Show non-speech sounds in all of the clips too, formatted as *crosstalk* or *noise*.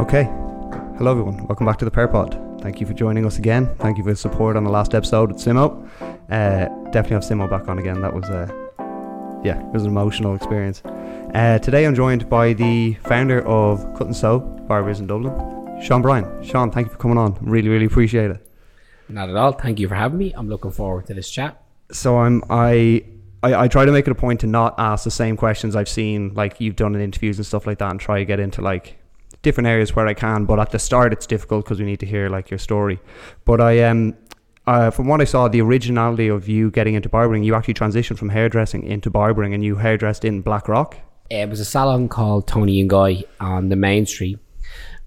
Okay. Hello, everyone. Welcome back to the Pod. Thank you for joining us again. Thank you for the support on the last episode with Simo. Uh, definitely have Simo back on again. That was a, yeah, it was an emotional experience. Uh, today I'm joined by the founder of Cut and Sew Barbers in Dublin, Sean Bryan. Sean, thank you for coming on. Really, really appreciate it. Not at all. Thank you for having me. I'm looking forward to this chat. So I'm I, I I try to make it a point to not ask the same questions I've seen like you've done in interviews and stuff like that, and try to get into like different areas where I can. But at the start, it's difficult because we need to hear like your story. But I um. Uh, from what I saw, the originality of you getting into barbering, you actually transitioned from hairdressing into barbering, and you hairdressed in Blackrock. It was a salon called Toni and Guy on the main street,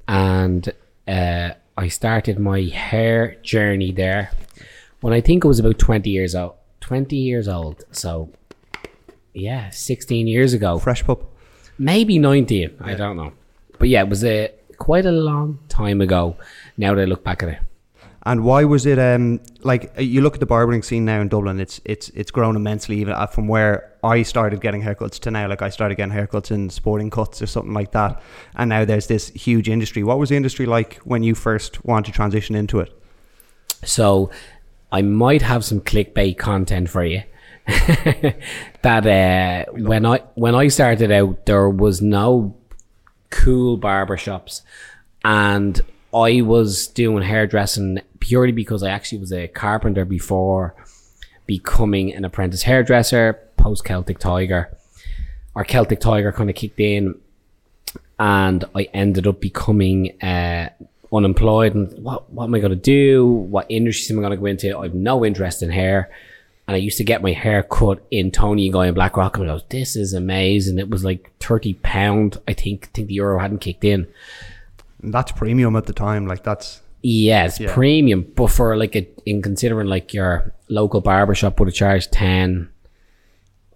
and uh, I started my hair journey there when I think I was about twenty years old. Twenty years old, so yeah, sixteen years ago, Fresh pup. maybe nineteen. I don't know, but yeah, it was a quite a long time ago. Now that I look back at it. And why was it um like uh, you look at the barbering scene now in Dublin? It's it's it's grown immensely even uh, from where I started getting haircuts to now. Like I started getting haircuts in sporting cuts or something like that, and now there's this huge industry. What was the industry like when you first wanted to transition into it? So I might have some clickbait content for you. *laughs* that uh, when I when I started out, there was no cool barber shops, and I was doing hairdressing purely because I actually was a carpenter before becoming an apprentice hairdresser. Post Celtic Tiger, Our Celtic Tiger kind of kicked in, and I ended up becoming uh, unemployed. And what what am I going to do? What industry am I going to go into? I have no interest in hair. And I used to get my hair cut in Toni and Guy in Blackrock, and I goes, "This is amazing." It was like thirty pound. I think. I think the euro hadn't kicked in. And that's premium at the time. Like that's Yeah, it's Yeah. premium, but for like a in considering like your local barbershop would have charged ten.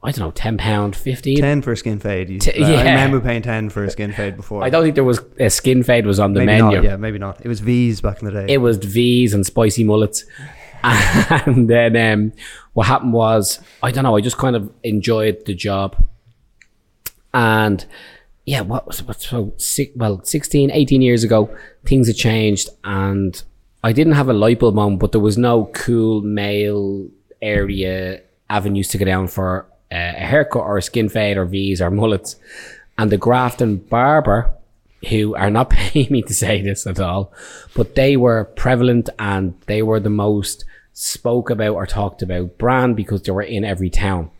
I don't know, ten pound, fifteen. ten for a skin fade. You, T- I yeah. remember paying ten for a skin fade before. I don't think there was a skin fade was on the maybe menu. not. Yeah, maybe not. It was V's back in the day. it was V's and spicy mullets. *laughs* And then um, what happened was, I don't know, I just kind of enjoyed the job. And yeah, what was what, so six, well, 16, 18 years ago, things had changed and I didn't have a light bulb moment, but there was no cool male area avenues to go down for uh, a haircut or a skin fade or V's or mullets. And the Grafton barber, who are not *laughs* paying me to say this at all, but they were prevalent and they were the most spoke about or talked about brand because they were in every town.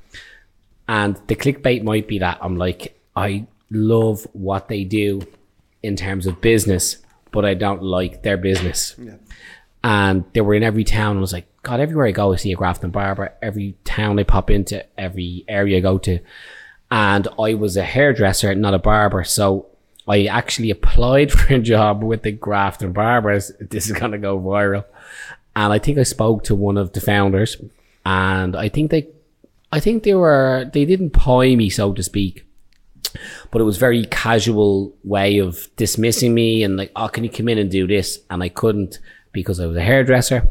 And the clickbait might be that I'm like, I love what they do in terms of business, but I don't like their business. And they were in every town. I was like, God, everywhere I go, I see a Grafton barber. Every town I pop into, every area I go to. And I was a hairdresser, not a barber. So I actually applied *laughs* for a job with the Grafton Barbers. This is going to go viral. And I think I spoke to one of the founders and I think they, I think they were, they didn't pie me, so to speak but it was very casual way of dismissing me and like, oh, can you come in and do this? And I couldn't because I was a hairdresser.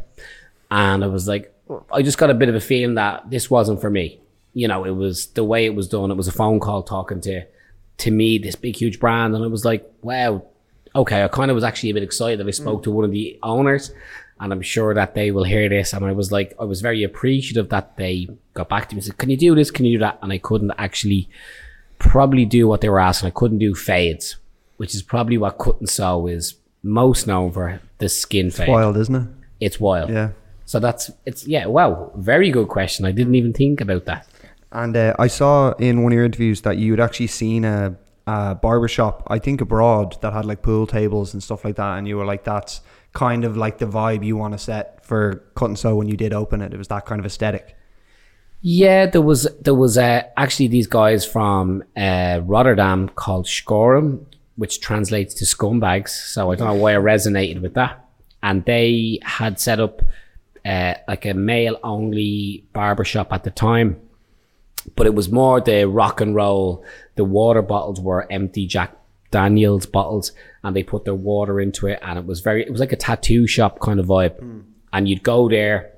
And I was like, I just got a bit of a feeling that this wasn't for me. You know, it was the way it was done. It was a phone call talking to, to me, this big, huge brand. And I was like, wow, okay. I kind of was actually a bit excited that I spoke to one of the owners and I'm sure that they will hear this. And I was like, I was very appreciative that they got back to me and said, can you do this? Can you do that? And I couldn't actually probably do what they were asking. I couldn't do fades, which is probably what cut and sew is most known for the skin fade. wild, isn't it? It's wild. Yeah. So that's it's yeah. Wow, very good question. I didn't even think about that. And uh, I saw in one of your interviews that you had actually seen a, a barber shop, I think abroad, that had like pool tables and stuff like that. And you were like, that's kind of like the vibe you want to set for cut and sew when you did open it. It was that kind of aesthetic. Yeah, there was there was uh, actually these guys from uh, Rotterdam called Schorem, which translates to scumbags. So I don't know why I resonated with that. And they had set up uh, like a male only barbershop at the time, but it was more the rock and roll. The water bottles were empty Jack Daniels bottles, and they put their water into it, and it was very. It was like a tattoo shop kind of vibe, and you'd go there.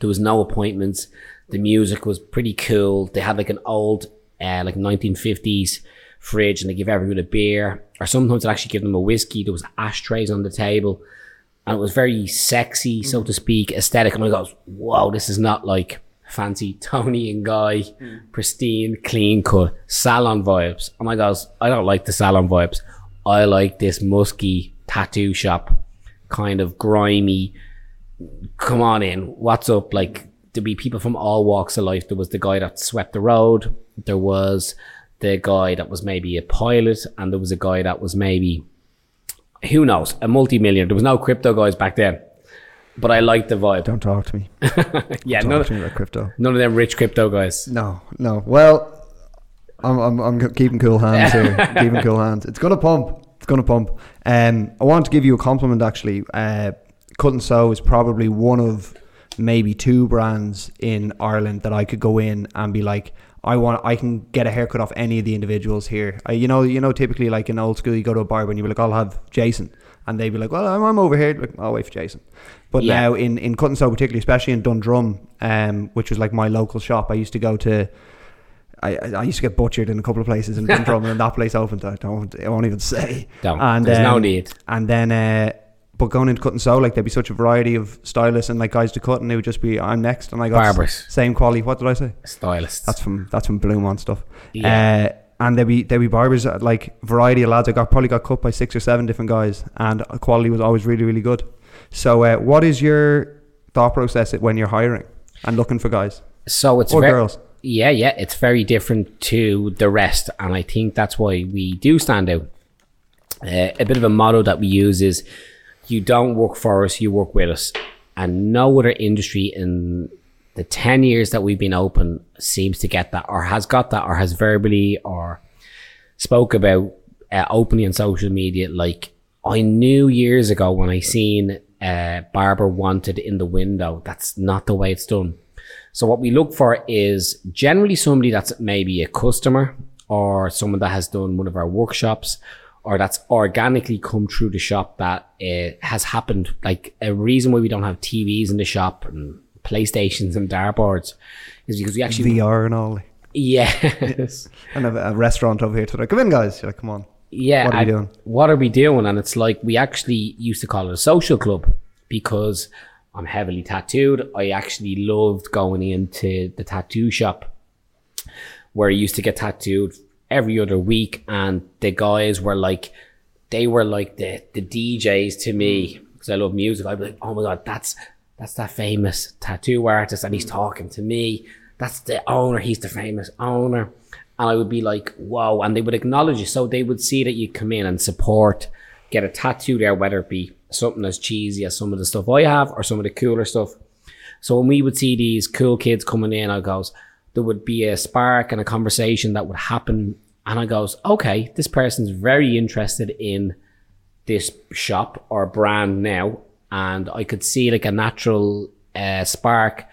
There was no appointments. The music was pretty cool. They had like an old, uh, like 1950s fridge and they give everyone a beer, or sometimes they actually give them a whiskey. There was ashtrays on the table, and it was very sexy, so to speak, aesthetic. And I goes, "Wow, this is not like fancy Toni and Guy, hmm. pristine, clean cut salon vibes." Oh my goes, "I don't like the salon vibes. I like this musky tattoo shop, kind of grimy." come on in. What's up? Like there be people from all walks of life. There was the guy that swept the road. There was the guy that was maybe a pilot, and there was a guy that was maybe who knows a multi-millionaire. There was no crypto guys back then, but I like the vibe. Don't talk to me. *laughs* yeah, Don't none, talk to me about crypto. none of them rich crypto guys. No, no. Well, I'm, I'm, I'm keeping cool hands here. *laughs* keeping cool hands. It's gonna pump. It's gonna pump. Um, I want to give you a compliment actually. Uh, Cut and Sew is probably one of maybe two brands in Ireland that I could go in and be like, I want, I can get a haircut off any of the individuals here. You know, you know, typically like in old school, you go to a barber and you be like, I'll have Jason, and they'd be like, Well, I'm, I'm over here. Like, I'll wait for Jason. But Yeah. now in in Cut and Sew, particularly, especially in Dundrum, um, which was like my local shop, I used to go to. I, I used to get butchered in a couple of places in Dundrum, and that place opened. I don't, I won't even say. Don't. And There's no um, need. And then, uh, but going into cut and sew, like there'd be such a variety of stylists and like guys to cut, and it would just be I'm next, and I got Barbers. same quality. What did I say? Stylists. That's from that's from Bloom on stuff. Yeah. Uh, and there'd be there'd be barbers like variety of lads. I got probably got cut by six or seven different guys, and quality was always really really good. So, uh, what is your thought process when you're hiring and looking for guys so it's or ver- girls? Yeah, yeah, it's very different to the rest, and I think that's why we do stand out. Uh, a bit of a motto that we use is, "You don't work for us, you work with us," and no other industry in the ten years that we've been open seems to get that, or has got that, or has verbally or spoke about uh, openly on social media. Like I knew years ago when I seen uh, barber wanted in the window. That's not the way it's done. So what we look for is generally somebody that's maybe a customer or someone that has done one of our workshops or that's organically come through the shop that uh, has happened. Like a reason why we don't have TVs in the shop and PlayStations and dartboards is because we actually VR and all. yes And a, a restaurant over here today. Come in, guys. You're like, come on. yeah What are we doing? what are we doing and it's like we actually used to call it a social club because i'm heavily tattooed i actually loved going into the tattoo shop where i used to get tattooed every other week and the guys were like they were like the the djs to me because i love music i'd be like oh my god that's that's that famous tattoo artist and he's hmm. talking to me that's the owner he's the famous owner and I would be like, whoa. And they would acknowledge you. So they would see that you come in and support, get a tattoo there, whether it be something as cheesy as some of the stuff I have or some of the cooler stuff. So when we would see these cool kids coming in, I goes, there would be a spark and a conversation that would happen. And I goes, okay, this person's very interested in this shop or brand now. And I could see like a natural uh, spark.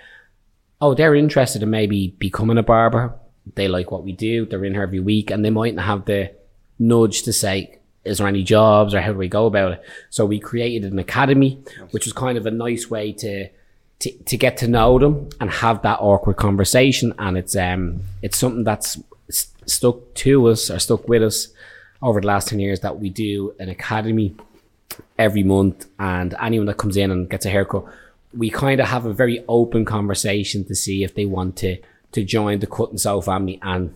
Oh, they're interested in maybe becoming a barber. They like what we do. They're in here every week and they mightn't have the nudge to say, is there any jobs or how do we go about it? So we created an academy, which was kind of a nice way to, to, to get to know them and have that awkward conversation. And it's, um, it's something that's s- stuck to us or stuck with us over the last 10 years that we do an academy every month and anyone that comes in and gets a haircut we kind of have a very open conversation to see if they want to to join the cut and sew family and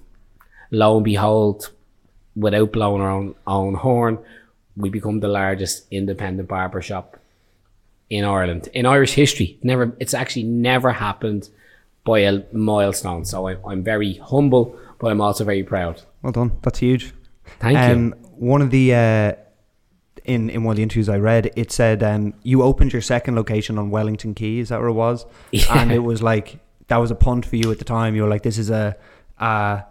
lo and behold without blowing our own, own horn we become the largest independent barber shop in Ireland in Irish history never it's actually never happened by a milestone so I, I'm very humble but I'm also very proud Well done. That's huge. thank you um, One of the uh, in in one of the interviews I read, it said um, you opened your second location on Wellington Quay. Is that where it was? Yeah. And it was like that was a punt for you at the time. You were like, this is a, uh,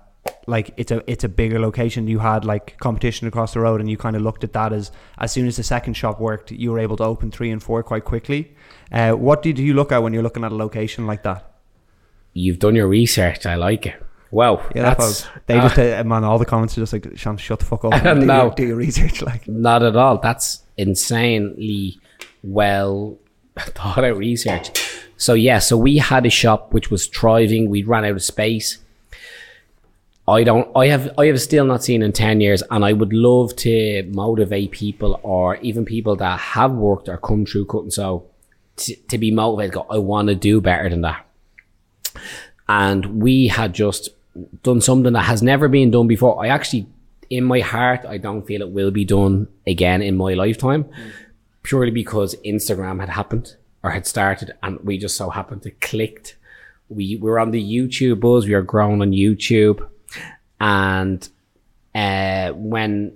like it's a it's a bigger location. You had like competition across the road, and you kind of looked at that as as soon as the second shop worked, you were able to open three and four quite quickly. Uh, what did you look at when you're looking at a location like that? you've done your research I like it wow Yeah, that's they just uh, man. All the comments are just like, "Sean, shut the fuck up. *laughs* and do, No. your, do your research." *laughs* Like, Not at all. That's insanely well *laughs* thought out research. So yeah, so we had a shop which was thriving. We ran out of space. I don't. I have. I have still not seen in ten years, and I would love to motivate people, or even people that have worked or come through cut and sew, to, to be motivated. Go, I want to do better than that. And we had just done something that has never been done before. I actually, in my heart, I don't feel it will be done again in my lifetime, purely because Instagram had happened or had started, and we just so happened to clicked. We were on the YouTube buzz. We are growing on YouTube and uh, when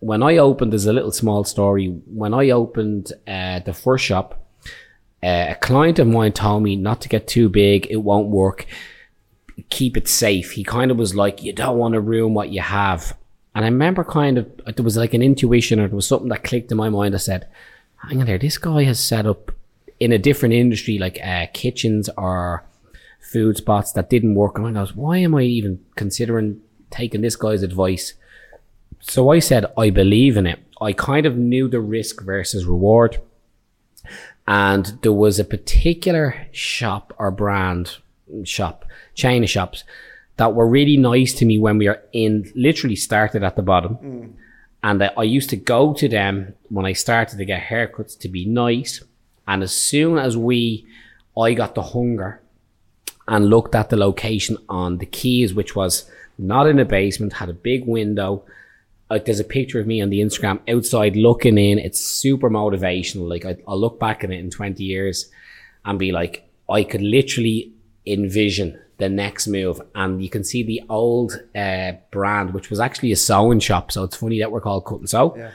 when I opened, there's a little small story. When I opened uh, the first shop, uh, a client of mine told me not to get too big; it won't work. Keep it safe. He kind of was like, "You don't want to ruin what you have." And I remember kind of there was like an intuition, or there was something that clicked in my mind. I said, "Hang on there, this guy has set up in a different industry, like uh, kitchens or." food spots that didn't work. And I was, why am I even considering taking this guy's advice. So I said, I believe in it. I kind of knew the risk versus reward. And there was a particular shop or brand shop, chain of shops that were really nice to me when we were in, literally started at the bottom. Mm. And I used to go to them when I started to get haircuts to be nice. And as soon as we, I got the hunger and looked at the location on the quays, which was not in a basement, had a big window. Like there's a picture of me on the Instagram outside looking in. It's super motivational. Like I, I'll look back at it in 20 years and be like, I could literally envision the next move. And you can see the old uh, brand, which was actually a sewing shop. So it's funny that we're called Cut and Sew. Yeah.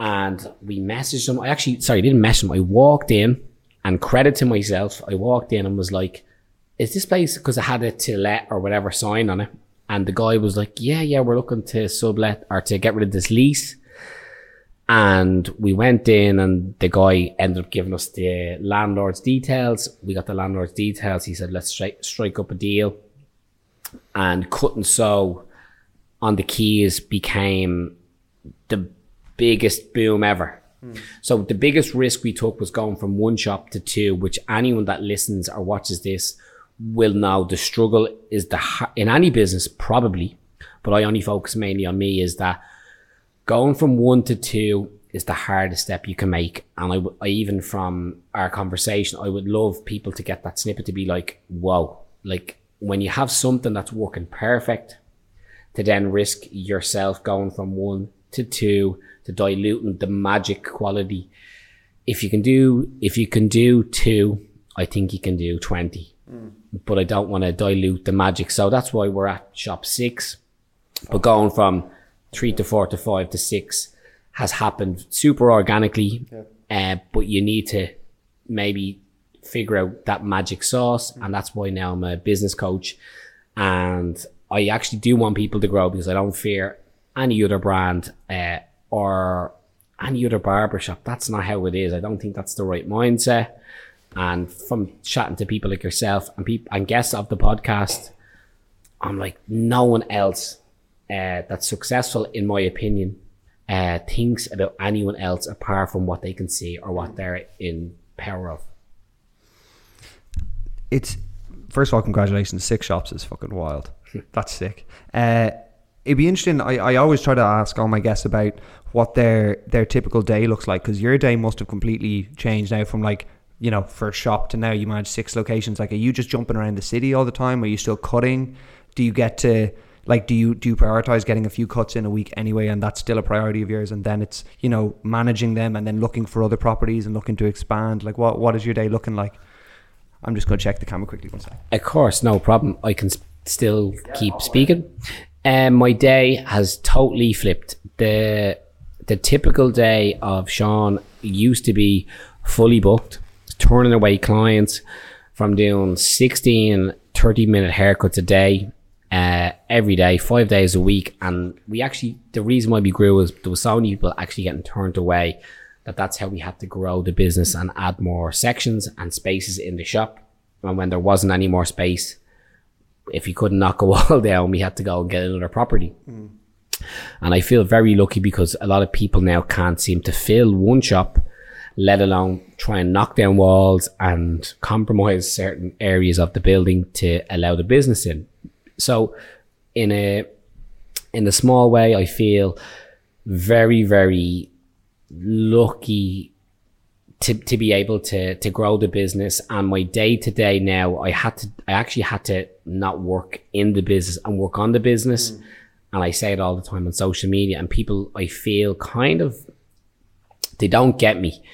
And we messaged them. I actually, sorry, I didn't message them. I walked in and credit to myself. I walked in and was like, is this place, because I had a to let or whatever sign on it. And the guy was like, yeah, yeah, we're looking to sublet or to get rid of this lease. And we went in and the guy ended up giving us the landlord's details. We got the landlord's details. He said, let's strike, strike up a deal. And cut and sew on the quays became the biggest boom ever. Mm. So the biggest risk we took was going from one shop to two, which anyone that listens or watches this will know the struggle is the in any business probably, but I only focus mainly on me is that going from one to two is the hardest step you can make. And I, I even from our conversation, I would love people to get that snippet to be like, whoa, like when you have something that's working perfect, to then risk yourself going from one to two to diluting the magic quality. If you can do, if you can do two, I think you can do 20. Mm but I don't want to dilute the magic. So that's why we're at shop six. But going from three to four to five to six has happened super organically. Yeah. Uh, but you need to maybe figure out that magic sauce. And that's why now I'm a business coach. And I actually do want people to grow because I don't fear any other brand uh, or any other barbershop. That's not how it is. I don't think that's the right mindset. And from chatting to people like yourself and people and guests of the podcast, I'm like, no one else uh, that's successful, in my opinion, uh, thinks about anyone else apart from what they can see or what they're in power of. It's first of all, congratulations. Six shops is fucking wild. That's sick. Uh, it'd be interesting. I, I always try to ask all my guests about what their their typical day looks like because your day must have completely changed now from like you know, for a shop to now you manage six locations. Like, are you just jumping around the city all the time? Are you still cutting? Do you get to like do you do you prioritize getting a few cuts in a week anyway and that's still a priority of yours and then it's you know managing them and then looking for other properties and looking to expand? Like what what is your day looking like? I'm just going to check the camera quickly one second of course no problem. I can still keep speaking. Um, my day has totally flipped. The the typical day of sean used to be fully booked turning away clients from doing 16 30 minute haircuts a day uh, every day five days a week and we actually the reason why we grew was there was so many people actually getting turned away that that's how we had to grow the business and add more sections and spaces in the shop and when there wasn't any more space if you couldn't knock a *laughs* wall down we had to go and get another property mm. and i feel very lucky because a lot of people now can't seem to fill one shop let alone try and knock down walls and compromise certain areas of the building to allow the business in. So in a in a small way, I feel very, very lucky to, to be able to to grow the business and my day to day now I had to I actually had to not work in the business and work on the business mm. and I say it all the time on social media and people I feel kind of they don't get me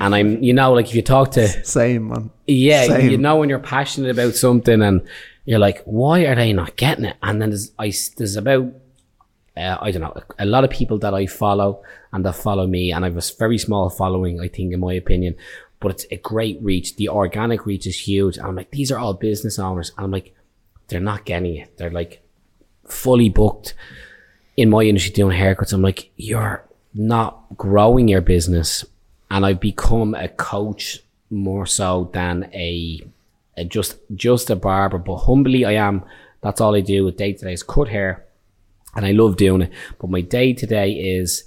and I'm you know like if you talk to *laughs* Same man. yeah, Same. you know when you're passionate about something and you're like, why are they not getting it? And then there's I there's about uh, I don't know a lot of people that I follow and that follow me, and I have a very small following, I think, in my opinion. But it's a great reach. The organic reach is huge. And I'm like, these are all business owners, and I'm like, they're not getting it. They're like fully booked in my industry doing haircuts. I'm like, you're not growing your business. And I've become a coach more so than a, a just just a barber. But humbly I am. That's all I do with day to day is cut hair. And I love doing it. But my day to day is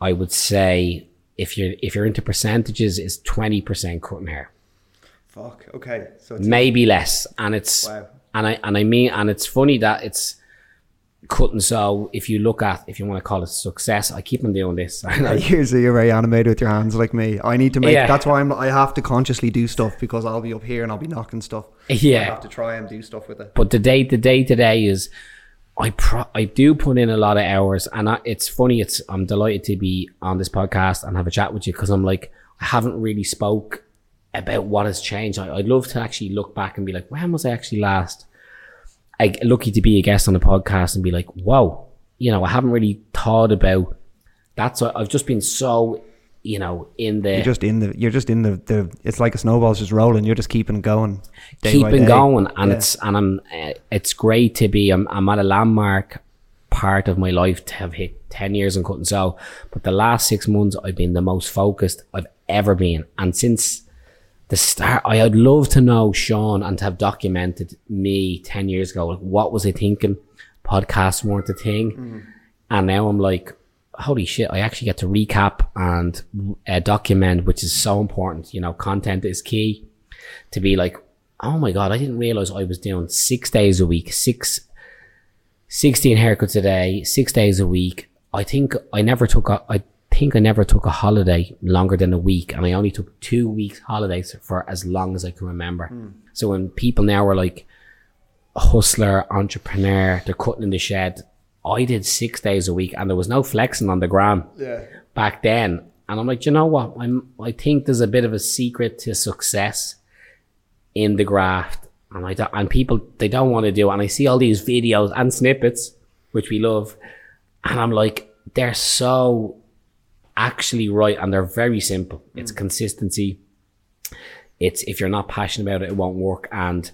I would say if you're if you're into percentages is twenty percent cutting hair Fuck. Okay. So it's maybe less and it's Wow. and i and i mean and it's funny that it's cutting so if you look at if you want to call it success i keep on doing this *laughs* Here's you're very animated with your hands like me. I need to make. Yeah. That's why I'm. I have to consciously do stuff because I'll be up here and I'll be knocking stuff. Yeah, I have to try and do stuff with it. but the day the day to day is i pro- i do put in a lot of hours and I, it's funny it's i'm delighted to be on this podcast and have a chat with you because i'm like i haven't really spoke about what has changed I, i'd love to actually look back and be like when was i actually last I, lucky to be a guest on the podcast and be like, whoa, you know, I haven't really thought about that. So I've just been so, you know, in the You're just in the. You're just in the. the it's like a snowball's just rolling. You're just keeping going. keeping going, and Yeah. it's and I'm uh, it's great to be. I'm I'm at a landmark part of my life to have hit ten years in Cut and Sew, but the last six months I've been the most focused I've ever been, and since the start, I'd love to know Sean and to have documented me ten years ago. Like, what was I thinking? Podcasts weren't a thing, and now I'm like. Holy shit! I actually get to recap and uh, document, which is so important. You know, content is key to be like, oh my god, I didn't realize I was doing six days a week, six, 16 haircuts a day, six days a week. I think I never took a, I think I never took a holiday longer than a week, and I only took two weeks holidays for as long as I can remember. Hmm. So when people now are like a hustler, entrepreneur, they're cutting in the shed. I did six days a week, and there was no flexing on the gram Yeah. back then. And I'm like, you know what? I'm I think there's a bit of a secret to success in the graft. And I don't, and people they don't want to do it. And I see all these videos and snippets, which we love. And I'm like, they're so actually right and they're very simple. It's mm. consistency. It's if you're not passionate about it, it won't work. And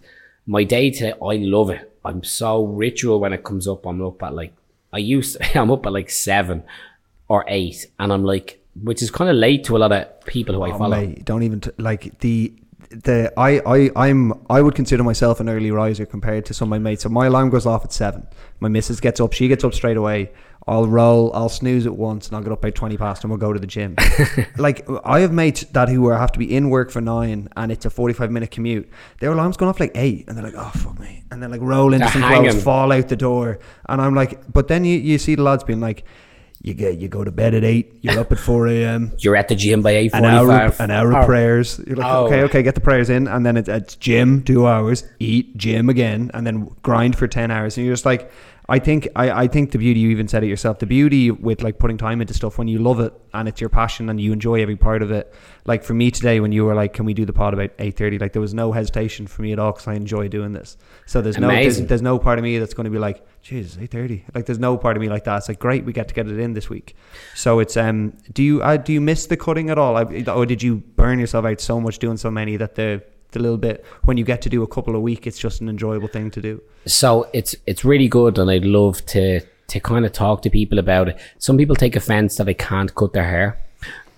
my day today, I love it. I'm so ritual when it comes up. I'm up at like I used to, *laughs* I'm up at like seven or eight, and I'm like, which is kind of late to a lot of people who I Oh, follow. mate, don't even t- like the the I I I'm I would consider myself an early riser compared to some of my mates. So my alarm goes off at seven. My missus gets up. She gets up straight away. I'll roll. I'll snooze at once, and I'll get up by twenty past, and we'll go to the gym. *laughs* like I have mates that who are have to be in work for nine, and it's a forty-five minute commute. Their alarm's going off like eight, and they're like, "Oh fuck me," and then like roll into They're some hanging. clothes, fall out the door, and I'm like, but then you you see the lads being like. You get you go to bed at eight. You're up at four a.m *laughs* You're at the gym by eight an hour, an hour of oh. prayers. You're like, Oh. okay, okay, get the prayers in, and then it's, it's gym two hours, eat gym again, and then grind for ten hours. And you're just like, I think, I, I think the beauty. You even said it yourself. The beauty with like putting time into stuff when you love it and it's your passion and you enjoy every part of it. Like for me today, when you were like, "Can we do the pod about 8.30? Like there was no hesitation for me at all because I enjoy doing this. So there's no, there's, there's no part of me that's going to be like, Jesus, eight thirty. Like there's no part of me like that. It's like great, we get to get it in this week. So it's um. Do you uh, do you miss the cutting at all, I, or did you burn yourself out so much doing so many that the the little bit when you get to do a couple a week, it's just an enjoyable thing to do. so it's it's really good, and I'd love to to kind of talk to people about it. Some people take offense that I can't cut their hair,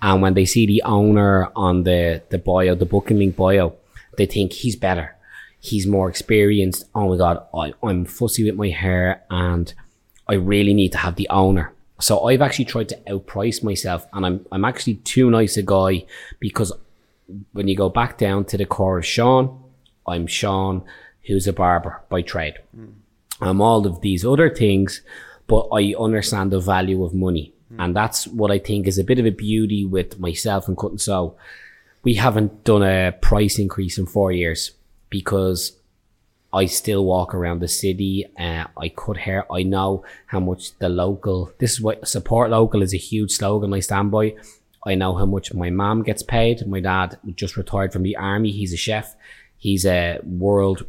and when they see the owner on the the bio, the booking link bio, they think he's better, he's more experienced. Oh my god, I, I'm fussy with my hair, and I really need to have the owner. So I've actually tried to outprice myself, and I'm I'm actually too nice a guy because when you go back down to the core of Sean, I'm Sean, who's a barber by trade. I'm all of these other things, but I understand the value of money. And that's what I think is a bit of a beauty with myself and Cut and Sew. We haven't done a price increase in four years because I still walk around the city. Uh, I cut hair. I know how much the local, this is what support local is a huge slogan I stand by. I know how much my mom gets paid. My dad just retired from the army. He's a chef. He's a world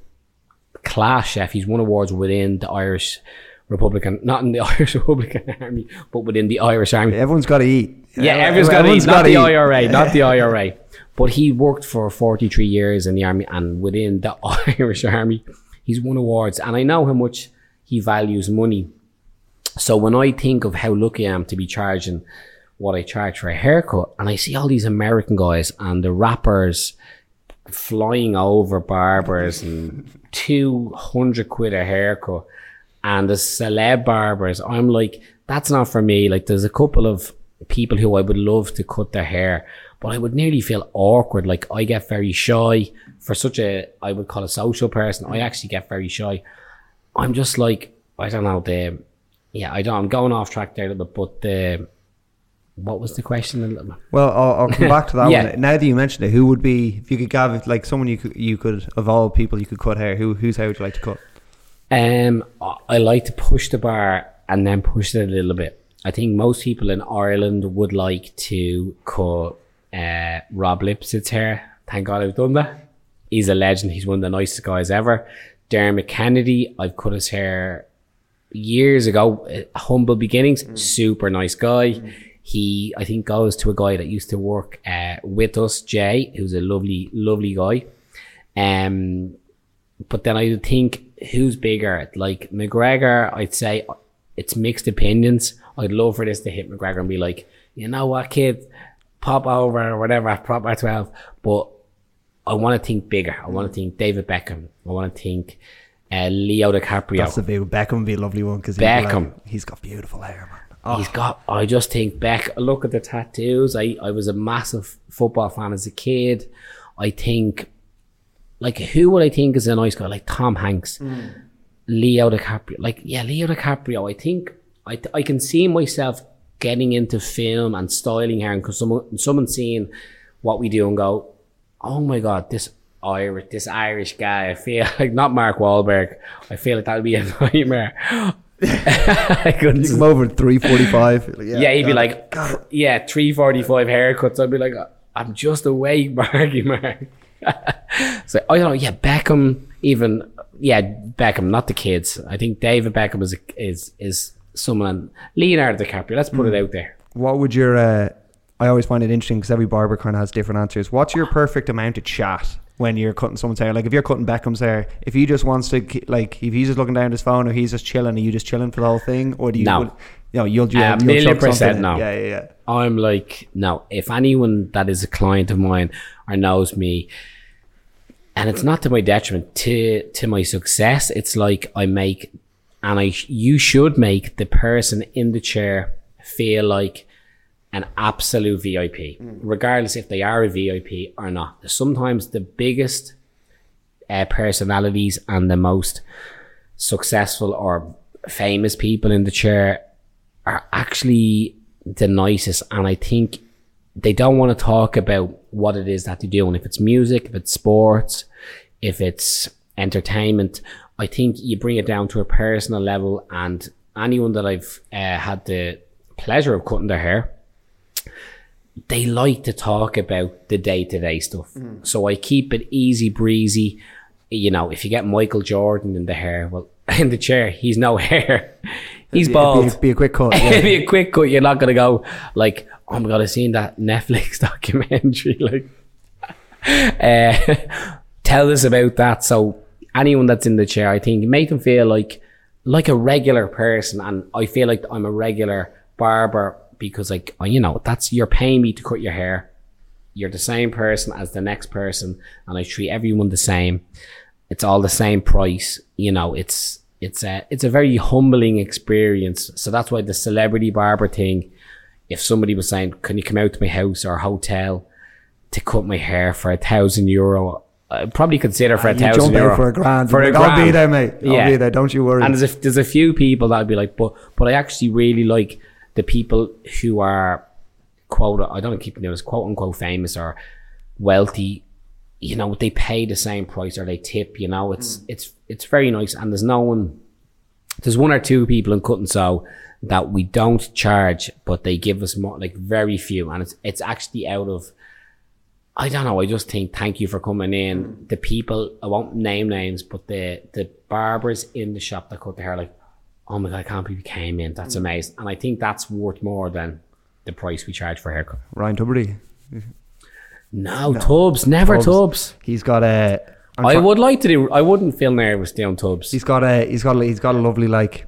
class chef. He's won awards within the Irish Republican, not in the *laughs* Irish Republican Army, but within the Irish Army. Everyone's got to eat. Yeah, everyone's got to eat. Not the IRA, not the *laughs* IRA. But he worked for 43 years in the army and within the *laughs* Irish army, he's won awards. And I know how much he values money. So when I think of how lucky I am to be charging what I charge for a haircut, and I see all these American guys and the rappers flying over barbers and 200 quid a haircut, and the celeb barbers, I'm like, that's not for me. Like, there's a couple of people who I would love to cut their hair, but I would nearly feel awkward. Like, I get very shy for such a, I would call a social person. I actually get very shy. I'm just like, I don't know, the, yeah, I don't, I'm going off track there a little bit, but the, what was the question? Well, I'll, I'll come back to that *laughs* Yeah. one. Now that you mentioned it, who would be if you could have like someone you could you could of all people you could cut hair? Who whose hair would you like to cut? Um, I- like to push the bar and then push it a little bit. I think most people in Ireland would like to cut uh, Rob Lipsett's hair. Thank God I've done that. He's a legend. He's one of the nicest guys ever. Dermot Kennedy, I've cut his hair years ago. uh, Humble beginnings, super nice guy. He, I think, goes to a guy that used to work uh, with us, Jay, who's a lovely, lovely guy. Um, but then I think who's bigger? Like McGregor, I'd say it's mixed opinions. I'd love for this to hit McGregor and be like, you know what, kid, pop over or whatever, pop at 12. But I want to think bigger. I want to think David Beckham. I want to think uh, Leo DiCaprio. That's a big Beckham would be a lovely one because Beckham. he's got beautiful hair, man. Oh, He's got. I just think Beck. Look at the tattoos. I I was a massive football fan as a kid. I think, like, who would I think is a nice guy? Like Tom Hanks, mm. Leo DiCaprio. Like, yeah, Leo DiCaprio. I think I I can see myself getting into film and styling hair, because someone someone seeing what we do and go, oh my god, this Irish this Irish guy. I feel *laughs* like not Mark Wahlberg. I feel like that would be a *laughs* nightmare. *laughs* I couldn't come over at three forty five. yeah, he'd be like, yeah, three forty five haircuts. I'd be like, I'm just awake, *laughs* Marky Mark. *laughs* so I don't know. Yeah, Beckham. Even yeah, Beckham, not the kids. I think David Beckham is a, is is someone. Leonardo DiCaprio. Let's put it out there. What would your? Uh, I always find it interesting because every barber kind of has different answers. What's your perfect amount of chat when you're cutting someone's hair? Like if you're cutting Beckham's hair, if he just wants to, like if he's just looking down at his phone or he's just chilling, are you just chilling for the whole thing, or do you? No. would- you know, you'll, you'll, A you'll million percent no. Yeah, yeah, yeah. I'm like, no, if anyone that is a client of mine or knows me, and it's not to my detriment, to to my success, it's like I make, and I you should make the person in the chair feel like an absolute VIP, regardless if they are a VIP or not. Sometimes the biggest uh, personalities and the most successful or famous people in the chair are actually the nicest. And I think they don't want to talk about what it is that they do. And if it's music, if it's sports, if it's entertainment, I think you bring it down to a personal level. And anyone that I've uh, had the pleasure of cutting their hair they like to talk about the day to day stuff. So I keep it easy breezy. You know, if you get Michael Jordan in the hair, well, *laughs* in the chair, he's no *laughs* hair. He's Be- bald. Be, be a quick cut. *laughs* It'd be a quick cut. You're not gonna go like, oh my god, I seen that Netflix documentary. Like, uh, tell us about that. So anyone that's in the chair, I think, make them feel like like a regular person, and I feel like I'm a regular barber because, like, oh, you know, that's you're paying me to cut your hair. You're the same person as the next person, and I treat everyone the same. It's all the same price. You know, it's it's a it's a very humbling experience. So that's why the celebrity barber thing. If somebody was saying, "Can you come out to my house or hotel to cut my hair for a thousand euro?" I'd probably consider for a ah, thousand jump euro for a grand. For a Like, I'll be there, mate. I'll Yeah. be there. Don't you worry. And there's a, there's a few people that'd be like, but but I actually really like the people who are quote I don't keep doing this quote unquote famous or wealthy. You know, they pay the same price or they tip. You know, it's mm. it's it's very nice. And there's no one. There's one or two people in Cut and Sew that we don't charge, but they give us more, like very few, and it's it's actually out of. I don't know. I just think thank you for coming in. Mm. The people I won't name names, but the the barbers in the shop that cut the hair, like, oh my god, I can't believe you came in. That's amazing, and I think that's worth more than the price we charge for a haircut. Ryan Tubridy. No, tubs, never Tubs. tubs. He's got a. I'm I try- would like to do. I wouldn't feel nervous doing tubs. He's got a. He's got. A, he's got a lovely like,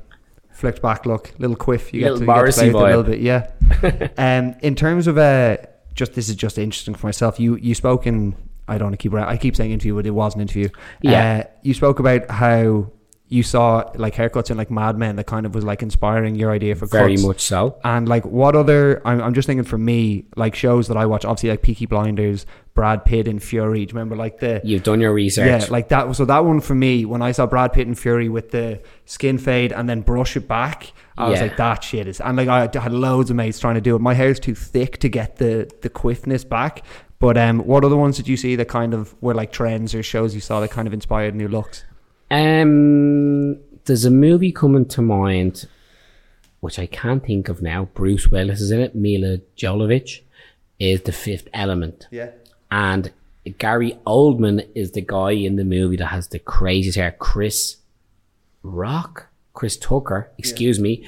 flicked back look, little quiff. You Little get to, you get to play with a little bit. Yeah. *laughs* um, in terms of uh, just this is just interesting for myself. You you spoke in. I don't want to keep. I keep saying interview, but it was an interview. Yeah. Uh, you spoke about how you saw like haircuts in like Mad Men that kind of was like inspiring your idea for Very cuts. much so. And like, what other? I'm, I'm just thinking for me, like shows that I watch, obviously like Peaky Blinders, Brad Pitt and Fury. Do you remember like the You've done your research. yeah, like that. So that one for me, when I saw Brad Pitt and Fury with the skin fade and then brush it back, I was like, that shit is. And like I had loads of mates trying to do it. My hair's too thick to get the the quiffness back. But um, what other ones did you see that kind of were like trends or shows you saw that kind of inspired new looks? Um, there's a movie coming to mind, which I can't think of now. Bruce Willis is in it. Milla Jovovich is the Fifth Element, Yeah. and Gary Oldman is the guy in the movie that has the craziest hair. Chris Rock, Chris Tucker, excuse me,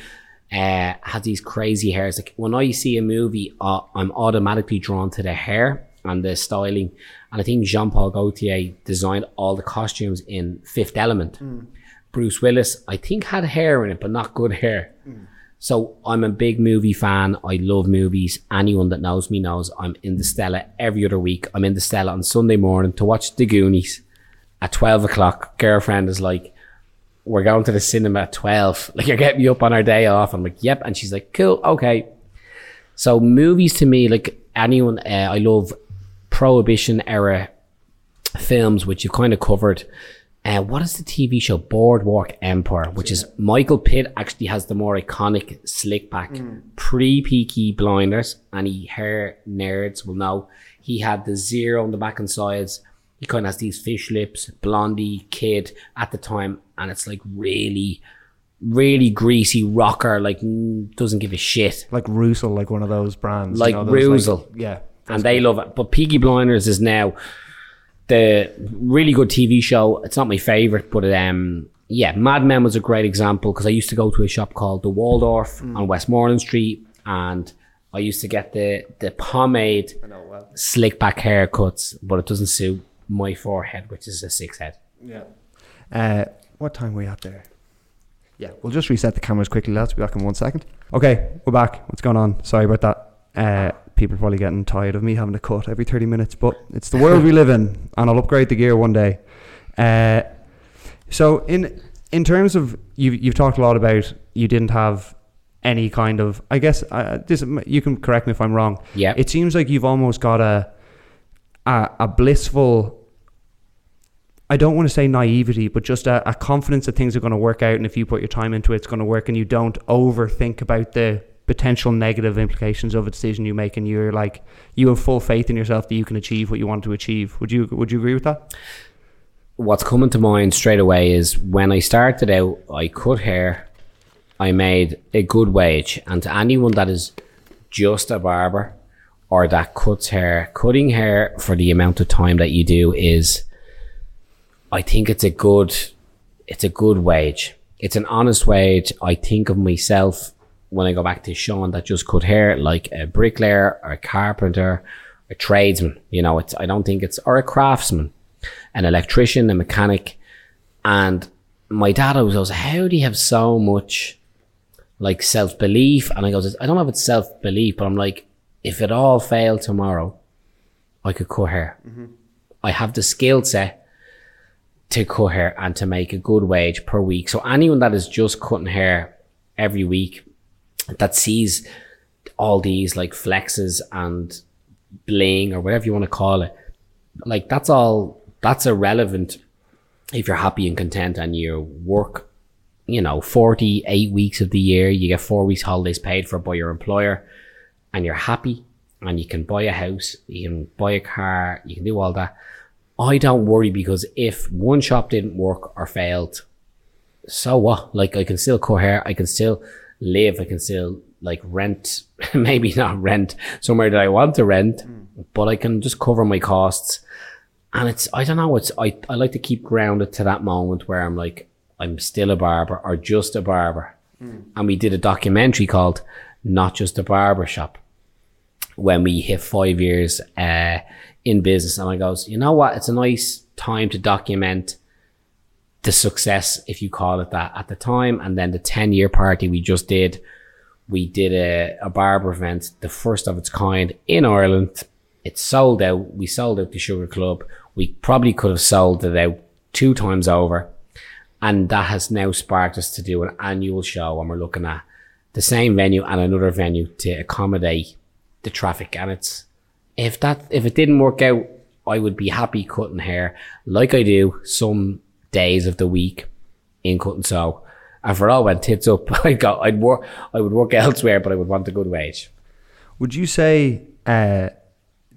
uh, has these crazy hairs. Like when I see a movie, uh, I'm automatically drawn to the hair and the styling. And I think Jean Paul Gaultier designed all the costumes in Fifth Element. Bruce Willis, I think, had hair in it, but not good hair. So I'm a big movie fan. I love movies. Anyone that knows me knows I'm in the Stella every other week. I'm in the Stella on Sunday morning to watch The Goonies at 12 o'clock. Girlfriend is like, we're going to the cinema at 12. *laughs* Like, you're getting me up on our day off. I'm like, yep. And she's like, cool, okay. So movies to me, like anyone, uh, I love Prohibition era films, which you've kind of covered. Uh, what is the TV show Boardwalk Empire, which is Michael Pitt actually has the more iconic slick back pre Peaky Blinders. And any hair nerds will know he had the zero on the back and sides. He kind of has these fish lips, blondie kid at the time, and it's like really, really greasy rocker. Like mm, doesn't give a shit. Like Russell, like one of those brands. Like those, Russell. yeah. And they love it. But Peaky Blinders is now the really good TV show. It's not my favorite, but um, yeah, Mad Men was a great example because I used to go to a shop called the Waldorf on Westmoreland Street, and I used to get the the pomade slick back haircuts, but it doesn't suit my forehead, which is a six head. Yeah. Uh, what time were we at there? Yeah, we'll just reset the cameras quickly, lads. Be back in one second. Okay, we're back. What's going on? Sorry about that. Uh, people are probably getting tired of me having to cut every 30 minutes, but it's the world we live in, *laughs* and I'll upgrade the gear one day. Uh, so, in in terms of you've you've talked a lot about you didn't have any kind of I guess uh, this you can correct me if I'm wrong. Yeah. it seems like you've almost got a a, a blissful I don't want to say naivety, but just a, a confidence that things are going to work out, and if you put your time into it, it's going to work, and you don't overthink about the potential negative implications of a decision you make, and you're like you have full faith in yourself that you can achieve what you want to achieve. Would you Would you agree with that? what's coming to mind straight away is when I started out, I cut hair, I made a good wage. And to anyone that is just a barber or that cuts hair, cutting hair for the amount of time that you do is, I think it's a good, it's a good wage. It's an honest wage. I think of myself when I go back to Sean that just cut hair like a bricklayer or a carpenter, a tradesman. You know, it's, I don't think it's, or a craftsman an electrician, a mechanic, and my dad always goes, "How do you have so much like self belief?" And I goes, "I don't if it's self belief, but I'm like, if it all failed tomorrow, I could cut hair. Mm-hmm. I have the skill set to cut hair and to make a good wage per week. So anyone that is just cutting hair every week, that sees all these like flexes and bling or whatever you want to call it, like that's all that's irrelevant if you're happy and content and you work, you know, 48 weeks of the year, you get four weeks holidays paid for by your employer and you're happy and you can buy a house, you can buy a car, you can do all that. I don't worry because if one shop didn't work or failed, so what? Like I can still hair, I can still live, I can still like rent, *laughs* maybe not rent somewhere that I want to rent, but I can just cover my costs. And it's I don't know, it's I, I like to keep grounded to that moment where I'm like, I'm still a barber or just a barber. And we did a documentary called Not Just a Barber Shop when we hit five years uh, in business. And I goes, you know what? It's a nice time to document the success, if you call it that, at the time. And then the 10 year party we just did, we did a, a barber event, the first of its kind in Ireland. It sold out. We sold out the Sugar Club. We probably could have sold it out two times over. And that has now sparked us to do an annual show. And we're looking at the same venue and another venue to accommodate the traffic. And it's, if that, if it didn't work out, I would be happy cutting hair like I do some days of the week in cut and sew. And for all went tits up, *laughs* I got, I'd work, I would work elsewhere, but I would want a good wage. Would you say, uh,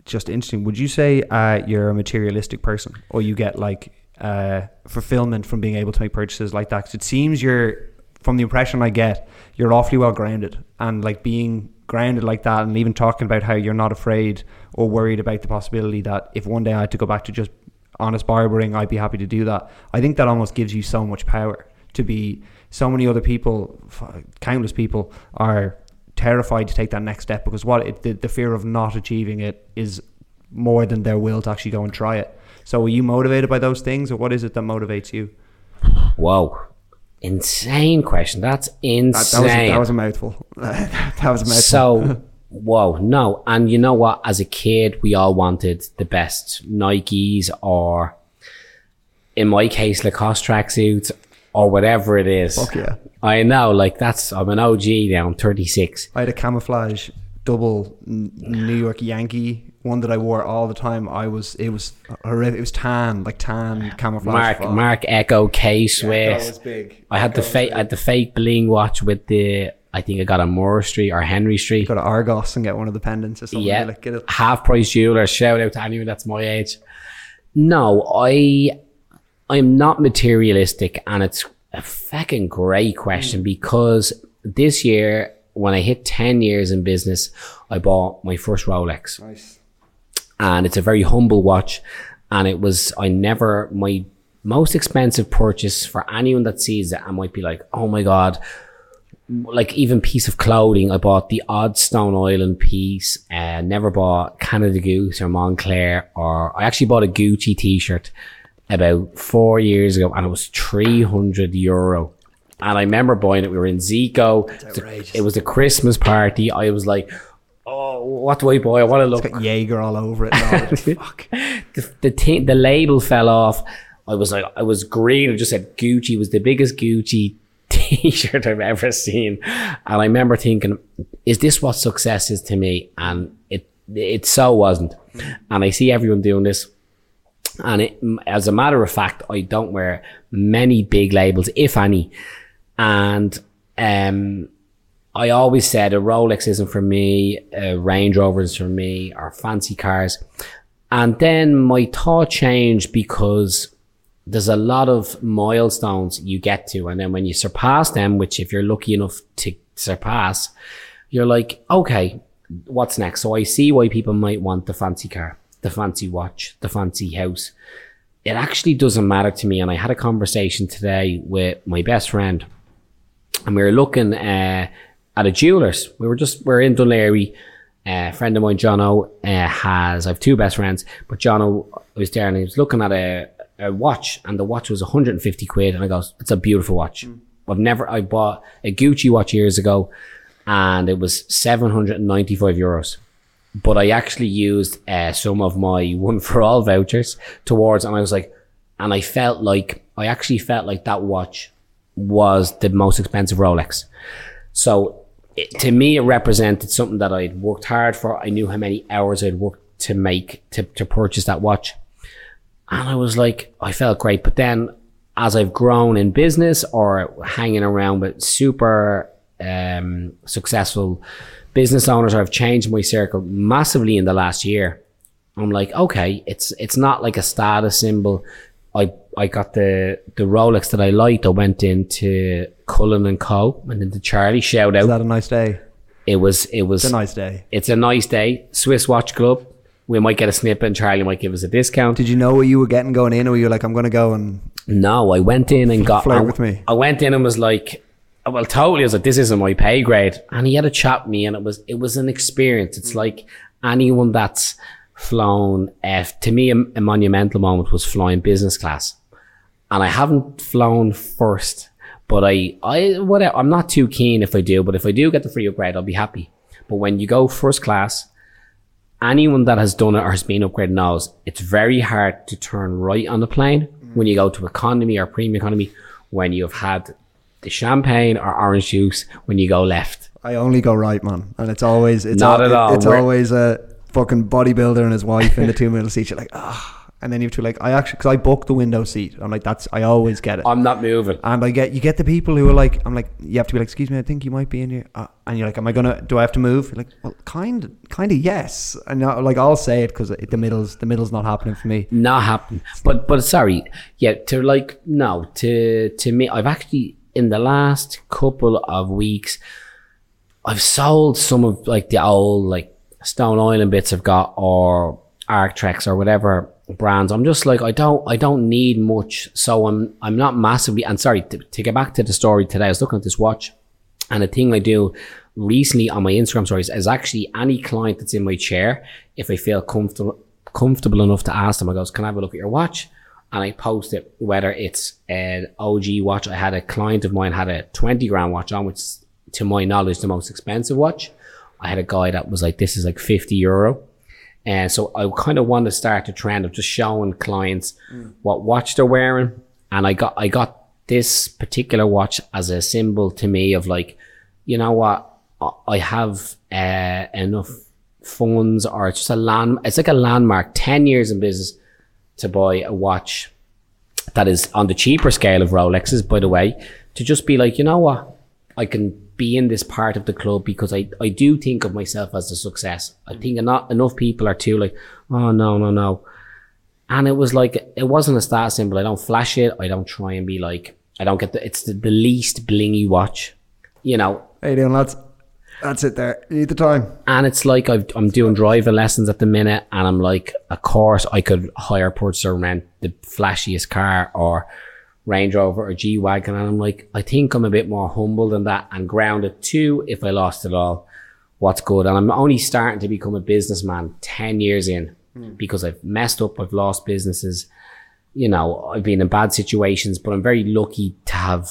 just interesting, would you say uh, you're a materialistic person or you get like uh, fulfillment from being able to make purchases like that? 'Cause it seems you're, from the impression I get, you're awfully well grounded and like being grounded like that and even talking about how you're not afraid or worried about the possibility that if one day I had to go back to just honest barbering, I'd be happy to do that. I think that almost gives you so much power to be. So many other people, countless people, are terrified to take that next step because what it, the, the fear of not achieving it is more than their will to actually go and try it. So, are you motivated by those things, or what is it that motivates you? Whoa. Insane question. That's That, insane. that was a, that was a mouthful. *laughs* that was a mouthful. So, *laughs* whoa, no. And you know what? As a kid, we all wanted the best Nikes or, in my case, Lacoste tracksuits or whatever it is. Fuck yeah. I know, like that's, I'm an OG now, I'm 36. I had a camouflage double New York Yankee one that I wore all the time. I was it was horrific. It was tan, like tan camouflage. Mark, font. Marc Ecko K Yeah, Swiss. that was big. I had the That was fake, I had the fake bling watch with the, I think I got a Moore Street or Henry Street. Go to Argos and get one of the pendants or something. Yeah, Like, get it. half price jewelers. Shout out to anyone that's my age. No, I I'm not materialistic, and it's a fucking great question mm. because this year when I hit ten years in business, I bought my first Rolex, Nice. and it's a very humble watch, and it was I never my most expensive purchase for anyone that sees it. I might be like, oh my god, like even piece of clothing. I bought the odd Stone Island piece. Uh, never bought Canada Goose or Moncler, or I actually bought a Gucci T-shirt about four years ago, and it was three hundred euro. And I remember buying it. We were in Zico. It was a Christmas party. I was like, "Oh, what do I buy? I want to look It's Got Jaeger all over it. and. *laughs* Fuck. the the, thing, the label fell off. I was like, I was green. It just said Gucci. Was the biggest Gucci t-shirt I've ever seen. And I remember thinking, is this what success is to me? And it, it so wasn't. And I see everyone doing this. And it, as a matter of fact, I don't wear many big labels, if any. And, um, I always said a Rolex isn't for me, a Range Rover is for me, or fancy cars. And then my thought changed because there's a lot of milestones you get to. And then when you surpass them, which if you're lucky enough to surpass, you're like, okay, what's next? So I see why people might want the fancy car, the fancy watch, the fancy house. It actually doesn't matter to me. And I had a conversation today with my best friend and we were looking uh, at a jewelers. We were just we are in Dun Laoghaire. Uh, a friend of mine, Jono, uh, has I have two best friends, but Jono was there and he was looking at a, a watch, and the watch was 150 quid, and I goes, "It's a beautiful watch." I've never I bought a Gucci watch years ago, and it was 795 euros. But I actually used uh, some of my One4all vouchers towards, and I was like, and I felt like I actually felt like that watch was the most expensive Rolex. So it, to me, it represented something that I'd worked hard for. I knew how many hours I'd worked to make to, to purchase that watch. And I was like, I felt great. But then as I've grown in business or hanging around with super um, successful business owners, I've changed my circle massively in the last year. I'm like, okay, it's it's not like a status symbol. I I got the the Rolex that I liked. I went into Cullen and Co. and into Charlie. Shout Is out. that a nice day? It was it was It's a nice day. it's a nice day. Swiss Watch Club. We might get a snippet and Charlie might give us a discount. Did you know what you were getting going in, or were you like, I'm going to go and No, I went in and got. Flirt with me. I went in and was like, uh, well, totally. I was like, this isn't my pay grade, and he had a chat with me, and it was it was an experience. It's like anyone that's flown. F to me, a, a monumental moment was flying business class, and I haven't flown first, but I I whatever. I'm not too keen if I do, but if I do get the free upgrade, I'll be happy. But when you go first class, anyone that has done it or has been upgraded knows it's very hard to turn right on the plane when you go to economy or premium economy when you've had the champagne or orange juice when you go left. I only go right, man, and it's always it's Not al- at all. It's We're- always a fucking bodybuilder and his wife in the two middle seats. You're like, ah, and then you have to like, I actually because I booked the window seat. I'm like, that's I always get it. I'm not moving. And I get you get the people who are like, I'm like, you have to be like, excuse me, I think you might be in here, uh, and you're like, am I gonna? Do I have to move? You're like, well, kind, kind of yes. And like I'll say it because the middle's the middle's not happening for me. Not happen. But but sorry, yeah. To like no to to me, I've actually in the last couple of weeks, I've sold some of like the old like Stone Island bits I've got or Arc'teryx or whatever brands. I'm just like I don't I don't need much, so I'm I'm not massively. And sorry to, to get back to the story today, I was looking at this watch, and a thing I do recently on my Instagram stories is actually any client that's in my chair, if I feel comfortable comfortable enough to ask them, I goes, "Can I have a look at your watch?" And I post it whether it's an OG watch. I had a client of mine had a 20 grand watch on, which to my knowledge the most expensive watch. I had a guy that was like, "This is like 50 euro." And so I kind of want to start a trend of just showing clients what watch they're wearing. And I got I got this particular watch as a symbol to me of like, you know what, I- have uh, enough funds or it's just a land. It's like a landmark. Ten years in business to buy a watch that is on the cheaper scale of Rolexes, by the way, to just be like, you know what, I can be in this part of the club because I, I do think of myself as a success. I think not enough people are too like, oh no, no, no. And it was like, it wasn't a status symbol. I don't flash it. I don't try and be like, I don't get the, it's the, the least blingy watch, you know, How you doing, lads? That's it. There, you need the time. and it's like I've, I'm doing driving lessons at the minute, and I'm like, of course, I could hire, purchase, or rent the flashiest car or Range Rover or G Wagon. And I'm like, I think I'm a bit more humble than that and grounded too if I lost it all. What's good? And I'm only starting to become a businessman 10 years in because I've messed up, I've lost businesses. You know, I've been in bad situations, but I'm very lucky to have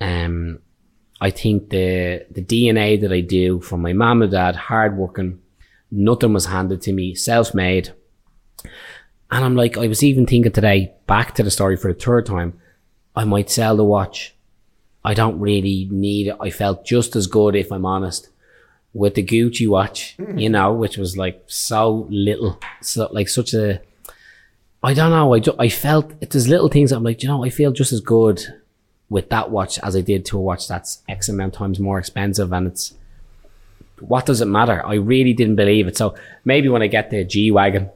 um I think the the DNA that I do from my mum and dad, hardworking, nothing was handed to me, self made. And I'm like, I was even thinking today, back to the story for the third time, I might sell the watch. I don't really need it. I felt just as good, if I'm honest, with the Gucci watch, hmm. you know, which was like so little, so like such a. I don't know. I, ju- I felt it. There's little things that I'm like, you know, I feel just as good with that watch as I did to a watch that's X amount of times more expensive, and it's what does it matter? I really didn't believe it. So maybe when I get the G wagon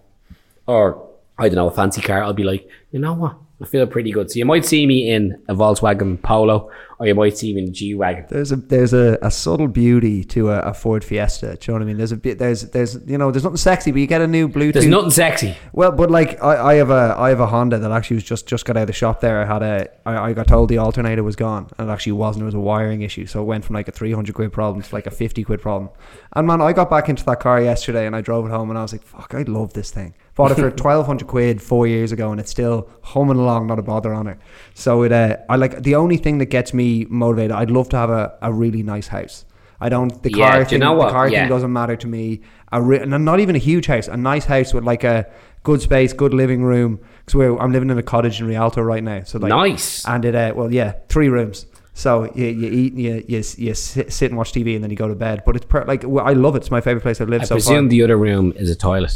or I don't know a fancy car, I'll be like, you know what? I feel pretty good. So you might see me in a Volkswagen Polo, or you might see me in a G wagon. There's a there's a, a subtle beauty to a, a Ford Fiesta. Do you know what I mean? There's a bit there's there's you know there's nothing sexy, but you get a new Bluetooth. There's nothing sexy. Well, but like I, I have a I have a Honda that actually was just just got out of the shop there. I had a I, I got told the alternator was gone, and it actually wasn't. It was a wiring issue, so it went from like a three hundred quid problem to like a fifty quid problem. And man, I got back into that car yesterday, and I drove it home, and I was like, "Fuck, I love this thing." Bought it for *laughs* twelve hundred quid four years ago, and it's still humming along, not a bother on it. So it, uh, I like the only thing that gets me motivated. I'd love to have a, a really nice house. I don't. The Yeah, car do you thing. know The car Yeah. thing doesn't matter to me. A re- and not even a huge house. A nice house with like a good space, good living room. Because I'm living in a cottage in Rialto right now. So like, Nice. And it, uh, well, yeah, three rooms. So you, you eat, you, you, you sit, sit and watch TV, and then you go to bed. But it's per- like I love it. It's my favorite place I've lived I so presume far. the other room is a toilet.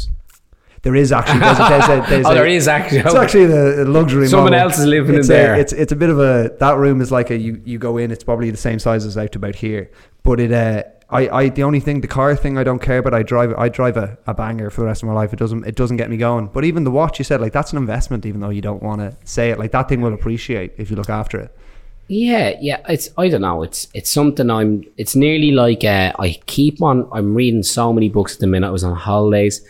There is actually there's a, there's a, there's *laughs* oh, a- there is actually. It's actually the luxury. Someone model. else is living in it's there. A, it's it's a bit of a that room is like a you you go in. It's probably the same size as out about here, but it uh. I, I the only thing the car thing I don't care but I drive I drive a, a banger for the rest of my life it doesn't it doesn't get me going but even the watch you said like that's an investment even though you don't want to say it like that thing will appreciate if you look after it Yeah, yeah. It's I don't know. It's it's something I'm. It's nearly like uh, I keep on. I'm reading so many books at the minute. I was on holidays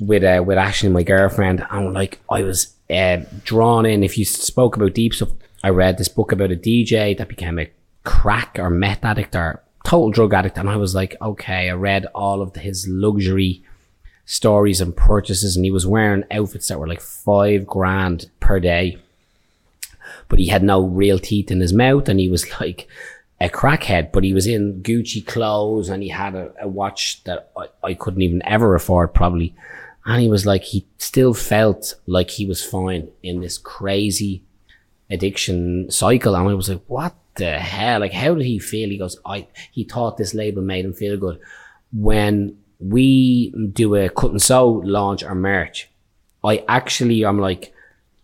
with uh, with Ashley, my girlfriend, and like I was uh, drawn in. If you spoke about deep stuff, I read this book about a DJ that became a crack or meth addict or total drug addict, and I was like, okay. I read all of his luxury stories and purchases, and he was wearing outfits that were like five grand per day but he had no real teeth in his mouth and he was like a crackhead, but he was in Gucci clothes and he had a, a watch that I, I couldn't even ever afford probably. And he was like, he still felt like he was fine in this crazy addiction cycle. And I was like, what the hell? Like, how did he feel? He goes, I, he thought this label made him feel good. When we do a cut and sew launch or merch, I actually, I'm like,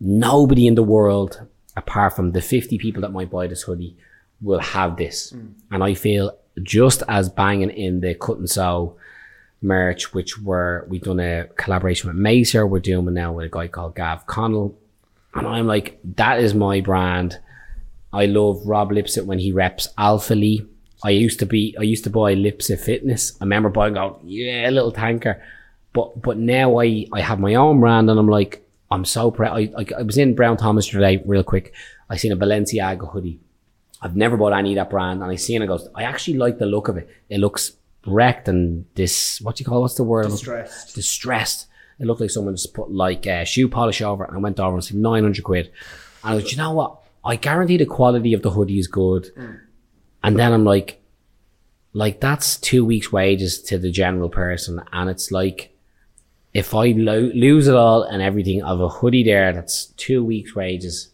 nobody in the world, apart from the 50 people that might buy this hoodie, will have this. Mm. And I feel just as banging in the cut and sew merch, which were, we've done a collaboration with Macer, we're doing one now with a guy called Gav Connell. And I'm like, that is my brand. I love Rob Lipsett when he reps Alphalete. I used to be, I used to buy Lipsett Fitness. I remember buying out, yeah, a little tanker. But, but now I, I have my own brand and I'm like, I'm so proud. I, I, I was in Brown Thomas today, real quick. I seen a Balenciaga hoodie. I've never bought any of that brand. And I seen it goes, I actually like the look of it. It looks wrecked and this, what do you call, what's the word? Distressed. Distressed. It looked like someone just put like uh, shoe polish over and went over and said 900 quid. And I was, you know what? I guarantee the quality of the hoodie is good. And then I'm like, like that's two weeks wages to the general person. And it's like, if I lo- lose it all and everything of a hoodie there, that's two weeks wages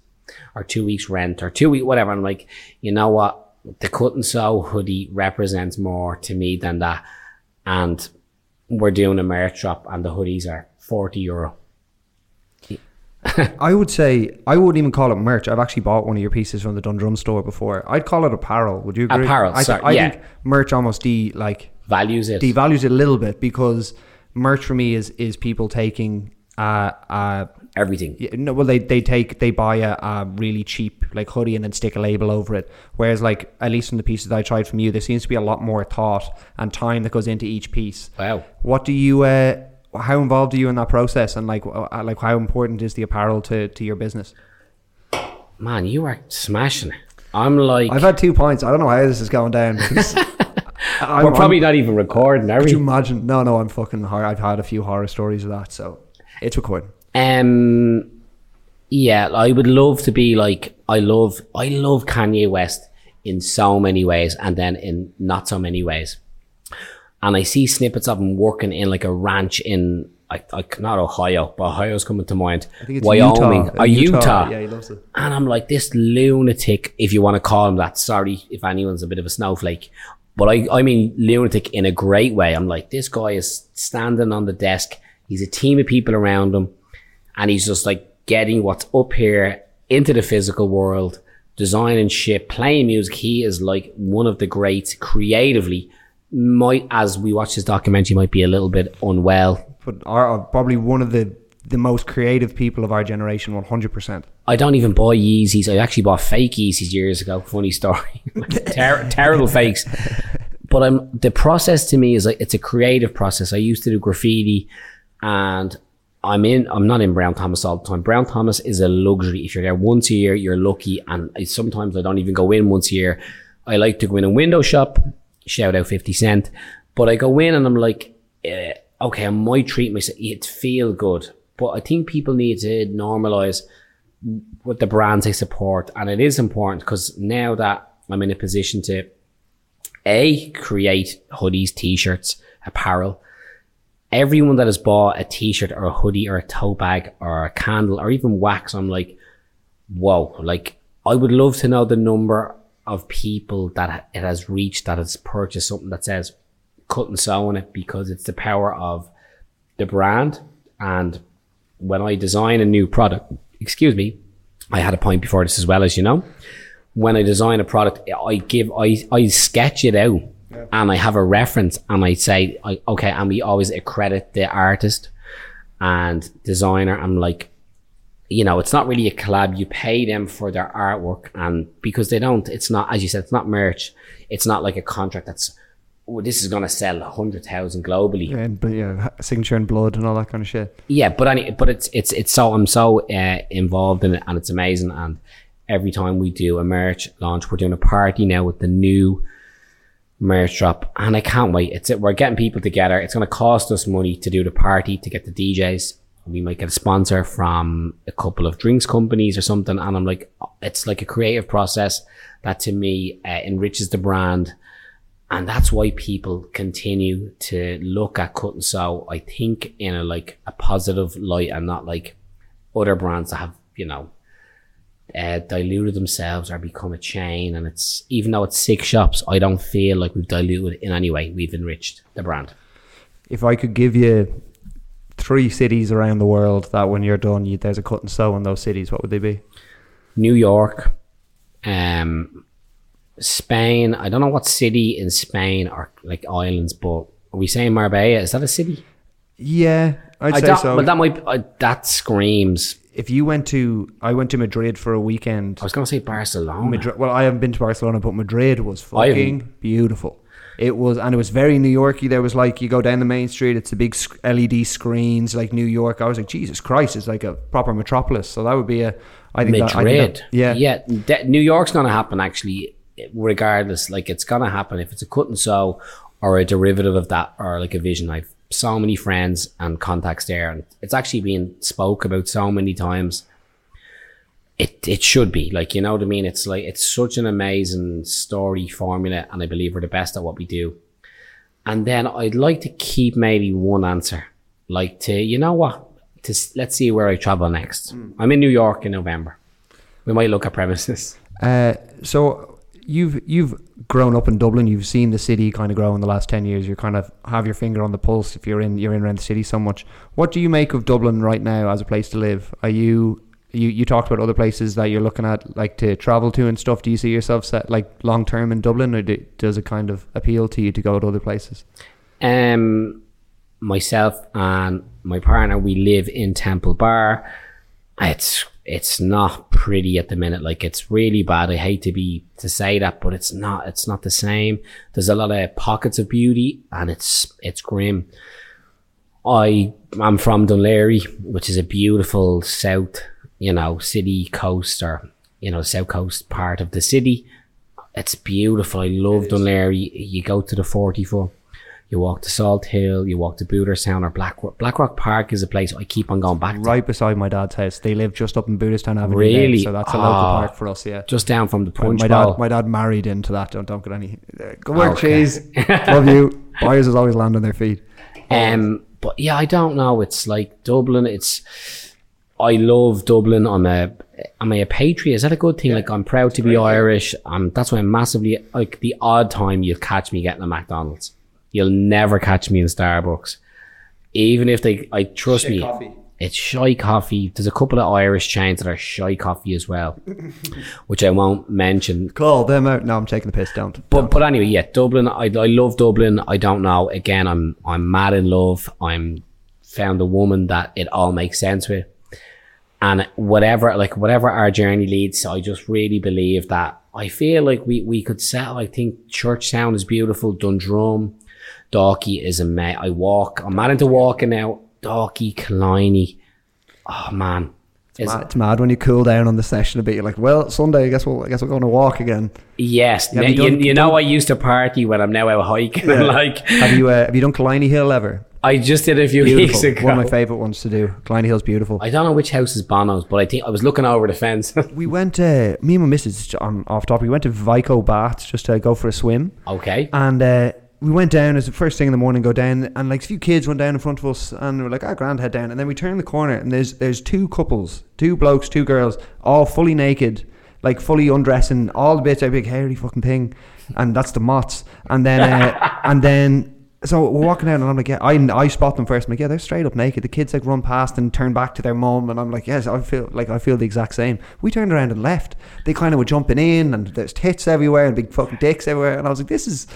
or two weeks rent or two week, whatever. I'm like, you know what? The cut and sew hoodie represents more to me than that. And we're doing a merch drop and the hoodies are 40 euro. I would say I wouldn't even call it merch. I've actually bought one of your pieces from the Dundrum store before. I'd call it apparel. Would you agree? Apparel, I, sorry, I yeah. think merch almost de like Values it. devalues it a little bit because merch for me is is people taking uh uh everything. yeah, no well they they take they buy a, a really cheap like hoodie and then stick a label over it. Whereas like at least in the pieces that I tried from you, there seems to be a lot more thought and time that goes into each piece. Wow. What do you uh how involved are you in that process and like uh, like how important is the apparel to to your business? Man, you are smashing it. I'm like, I've had two points. I don't know how this is going down. *laughs* I'm- we're probably I'm- not even recording, are Could you imagine? No, no, I'm fucking horror. I've had a few horror stories of that, so it's recording. Um, yeah, I would love to be like, I love, I love Kanye West in so many ways and then in not so many ways. And I see snippets of him working in like a ranch in, like, not Ohio, but Ohio's coming to mind. I think it's Wyoming Utah. or Utah. Utah. Yeah, he loves it. And I'm like, this lunatic, if you want to call him that, sorry if anyone's a bit of a snowflake. But I, I mean lunatic in a great way. I'm like, this guy is standing on the desk. He's a team of people around him. And he's just like getting what's up here into the physical world, designing shit, playing music. He is like one of the greats creatively. Might, as we watch his documentary, might be a little bit unwell. But are, probably one of the the most creative people of our generation, one hundred percent. I don't even buy Yeezys. I actually bought fake Yeezys years ago. Funny story. *laughs* Ter- terrible fakes. But I'm the process to me is like it's a creative process. I used to do graffiti, and I'm in. I'm not in Brown Thomas all the time. Brown Thomas is a luxury. If you're there once a year, you're lucky. And I, sometimes I don't even go in once a year. I like to go in a window shop. Shout out Fifty Cent. But I go in and I'm like, eh, okay, I might treat myself. It feel good. But I think people need to normalize with the brands they support. And it is important because now that I'm in a position to A, create hoodies, t-shirts, apparel, everyone that has bought a t-shirt or a hoodie or a tote bag or a candle or even wax, I'm like, whoa, like I would love to know the number of people that it has reached that has purchased something that says cut and sew on it because it's the power of the brand And when I design a new product, excuse me, I had a point before this as well as you know. When I design a product, I give I I sketch it out and I have a reference and I say I, okay, and we always accredit the artist and designer. I'm like, you know, it's not really a collab. You pay them for their artwork, and because they don't, it's not as you said, it's not merch. It's not like a contract that's oh, this is going to sell a hundred thousand globally. And but yeah, signature and blood and all that kind of shit. Yeah, but any, but it's it's it's so I'm so uh, involved in it, and it's amazing. And every time we do a merch launch, we're doing a party now with the new merch drop, and I can't wait. It's it. We're getting people together. It's going to cost us money to do the party to get the DJs. We might get a sponsor from a couple of drinks companies or something, and I'm like, it's like a creative process that to me uh, enriches the brand. And that's why people continue to look at cut and sew, I think, in a like a positive light and not like other brands that have, you know, uh, diluted themselves or become a chain. And it's even though it's six shops, I don't feel like we've diluted in any way. We've enriched the brand. If I could give you three cities around the world that when you're done, you, there's a cut and sew in those cities, what would they be? New York, um, Spain. I don't know what city in Spain or like islands, but are we saying Marbella? Is that a city? Yeah, I'd I say so. but that might uh, that screams. If you went to, I went to Madrid for a weekend. I was gonna say Barcelona. Madrid, well, I haven't been to Barcelona, but Madrid was fucking beautiful. It was, and it was very New Yorky. There was like you go down the main street, it's the big LED screens, like New York. I was like, Jesus Christ, it's like a proper metropolis. So that would be a, I think that- I think Madrid. that- yeah, yeah. De- New York's gonna happen actually, regardless. Like it's gonna happen if it's a cut and sew or a derivative of that or like a vision. I've so many friends and contacts there, and it's actually been spoke about so many times. It it should be like you know what I mean. It's like it's such an amazing story formula, and I believe we're the best at what we do. And then I'd like to keep maybe one answer, like to you know what, to let's see where I travel next. I'm in New York in November. We might look at premises. Uh, so you've you've grown up in Dublin. You've seen the city kind of grow in the last ten years. You kind of have your finger on the pulse if you're in you're in around the city so much. What do you make of Dublin right now as a place to live? Are you you you talked about other places that you're looking at like to travel to and stuff. Do you see yourself set like long term in Dublin, or do, does it kind of appeal to you to go to other places? Um, myself and my partner, we live in Temple Bar. It's it's not pretty at the minute. Like it's really bad. I hate to be to say that, but it's not. It's not the same. There's a lot of pockets of beauty, and it's it's grim. I I'm from Dun Laoghaire, which is a beautiful south, you know, city coast or you know south coast part of the city. It's beautiful. I love Dun Laoghaire. You go to the 44. You walk to Salt Hill, you walk to Booterstown or Blackrock. Blackrock Park is a place I keep on going back to. Right beside my dad's house. They live just up in Booterstown Avenue. Really? There, so that's a local Ah. park for us. Yeah. Just down from the punch my dad, my dad married into that. Don't don't get any. Uh, good work, Okay. cheese. *laughs* Love you. Buyers is always land on their feet. Um, but yeah, I don't know. It's like Dublin. It's I love Dublin. I'm a am I a patriot? Is that a good thing? Like I'm proud to be Irish. Um, that's why I'm massively like the odd time you'll catch me getting a McDonald's. You'll never catch me in Starbucks, even if they. I trust me. It's shy coffee. There's a couple of Irish chains that are shy coffee as well, *laughs* which I won't mention. Call them out. No, I'm taking the piss. Don't. But but anyway, yeah, Dublin. I, I love Dublin. I don't know. Again, I'm I'm mad in love. I'm found a woman that it all makes sense with, and whatever like whatever our journey leads. I just really believe that. I feel like we we could settle. I think Churchtown is beautiful. Dundrum, Dalkey is a mate. I walk. I'm mad into walking now. Dalkey, Killiney. Oh man, It's mad, it's mad when you cool down on the session a bit. You're like, well, Sunday. I guess we'll. I guess we're going to walk again. yes. Now, you you, done- you know, I used to party when I'm now out hiking. and *laughs* like Have you? Uh, have you done Killiney Hill ever? I just did a few weeks ago. One of my favorite ones to do. Killiney Hill's beautiful. I don't know which house is Bono's, but I think I was looking over the fence. *laughs* we went. Uh, me and my missus on off topic. We went to Vico Baths just to go for a swim. okay. And uh, we went down as the first thing in the morning, go down, and like a few kids went down in front of us, and we're like, "Ah, grand, head down." And then we turn the corner, and there's there's two couples, two blokes, two girls, all fully naked, like fully undressing, all the bits, a big hairy fucking thing, and that's the mots. And then uh, *laughs* and then so we're walking out and I'm like, yeah, I, I spot them first. I'm like, yeah, they're straight up naked. The kids like run past and turn back to their mom, and I'm like, yes, I feel like I feel the exact same. We turned around and left. They kind of were jumping in, and there's tits everywhere and big fucking dicks everywhere, and I was like, this is.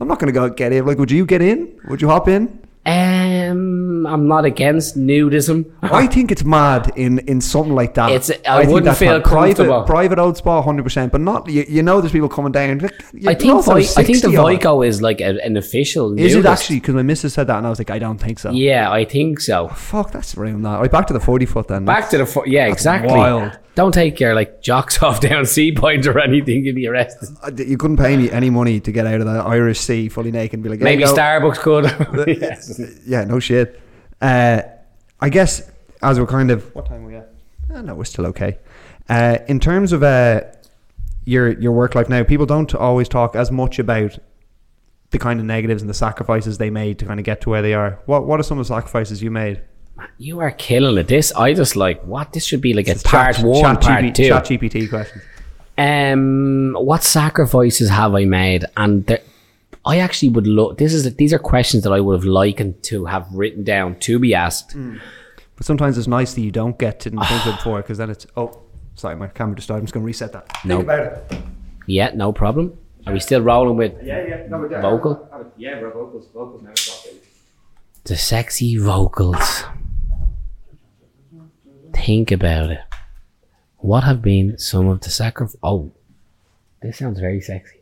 I'm not gonna go get in. Like, would you get in? Would you hop in? Um, I'm not against nudism. *laughs* I think it's mad in, in something like that. It's- I think wouldn't that's feel mad. private comfortable. private old spa, hundred percent. But not you, you know. There's people coming down. I think Vi- I think the Vico is like a, an official. Is it actually? Because my missus said that, and I was like, I don't think so. Yeah, I think so. Fuck, that's ruined that. Right, back to the forty foot then. Back to the fo- yeah, exactly. wild. Don't take your like jocks *laughs* off down Sea Point or anything. You'll be arrested. Uh, you couldn't pay me any money to get out of the Irish Sea fully naked and be like, "There Maybe go." Starbucks could. *laughs* *laughs* yes. Yeah, no shit. Uh, I guess as we're kind of what time are we at? Uh, no, we're still okay. Uh, in terms of uh, your your work life now, people don't always talk as much about the kind of negatives and the sacrifices they made to kind of get to where they are. What what are some of the sacrifices you made? You are killing it. This I just like what this should be like a It's part chat- one, chat part GP two. Chat GPT questions. Um, what sacrifices have I made? And there, I actually would look. This is these are questions that I would have likened to have written down to be asked. But sometimes it's nice that you don't get to *sighs* think of it before because then it's oh sorry my camera just died. I'm just going to reset that. No. Think about it. Yeah, no problem. Are we still rolling with Yeah, yeah. No, we're Vocal? Yeah, we're vocals. Vocals never stop. the sexy vocals? Think about it. What have been some of the sacrifices? Oh, this sounds very sexy.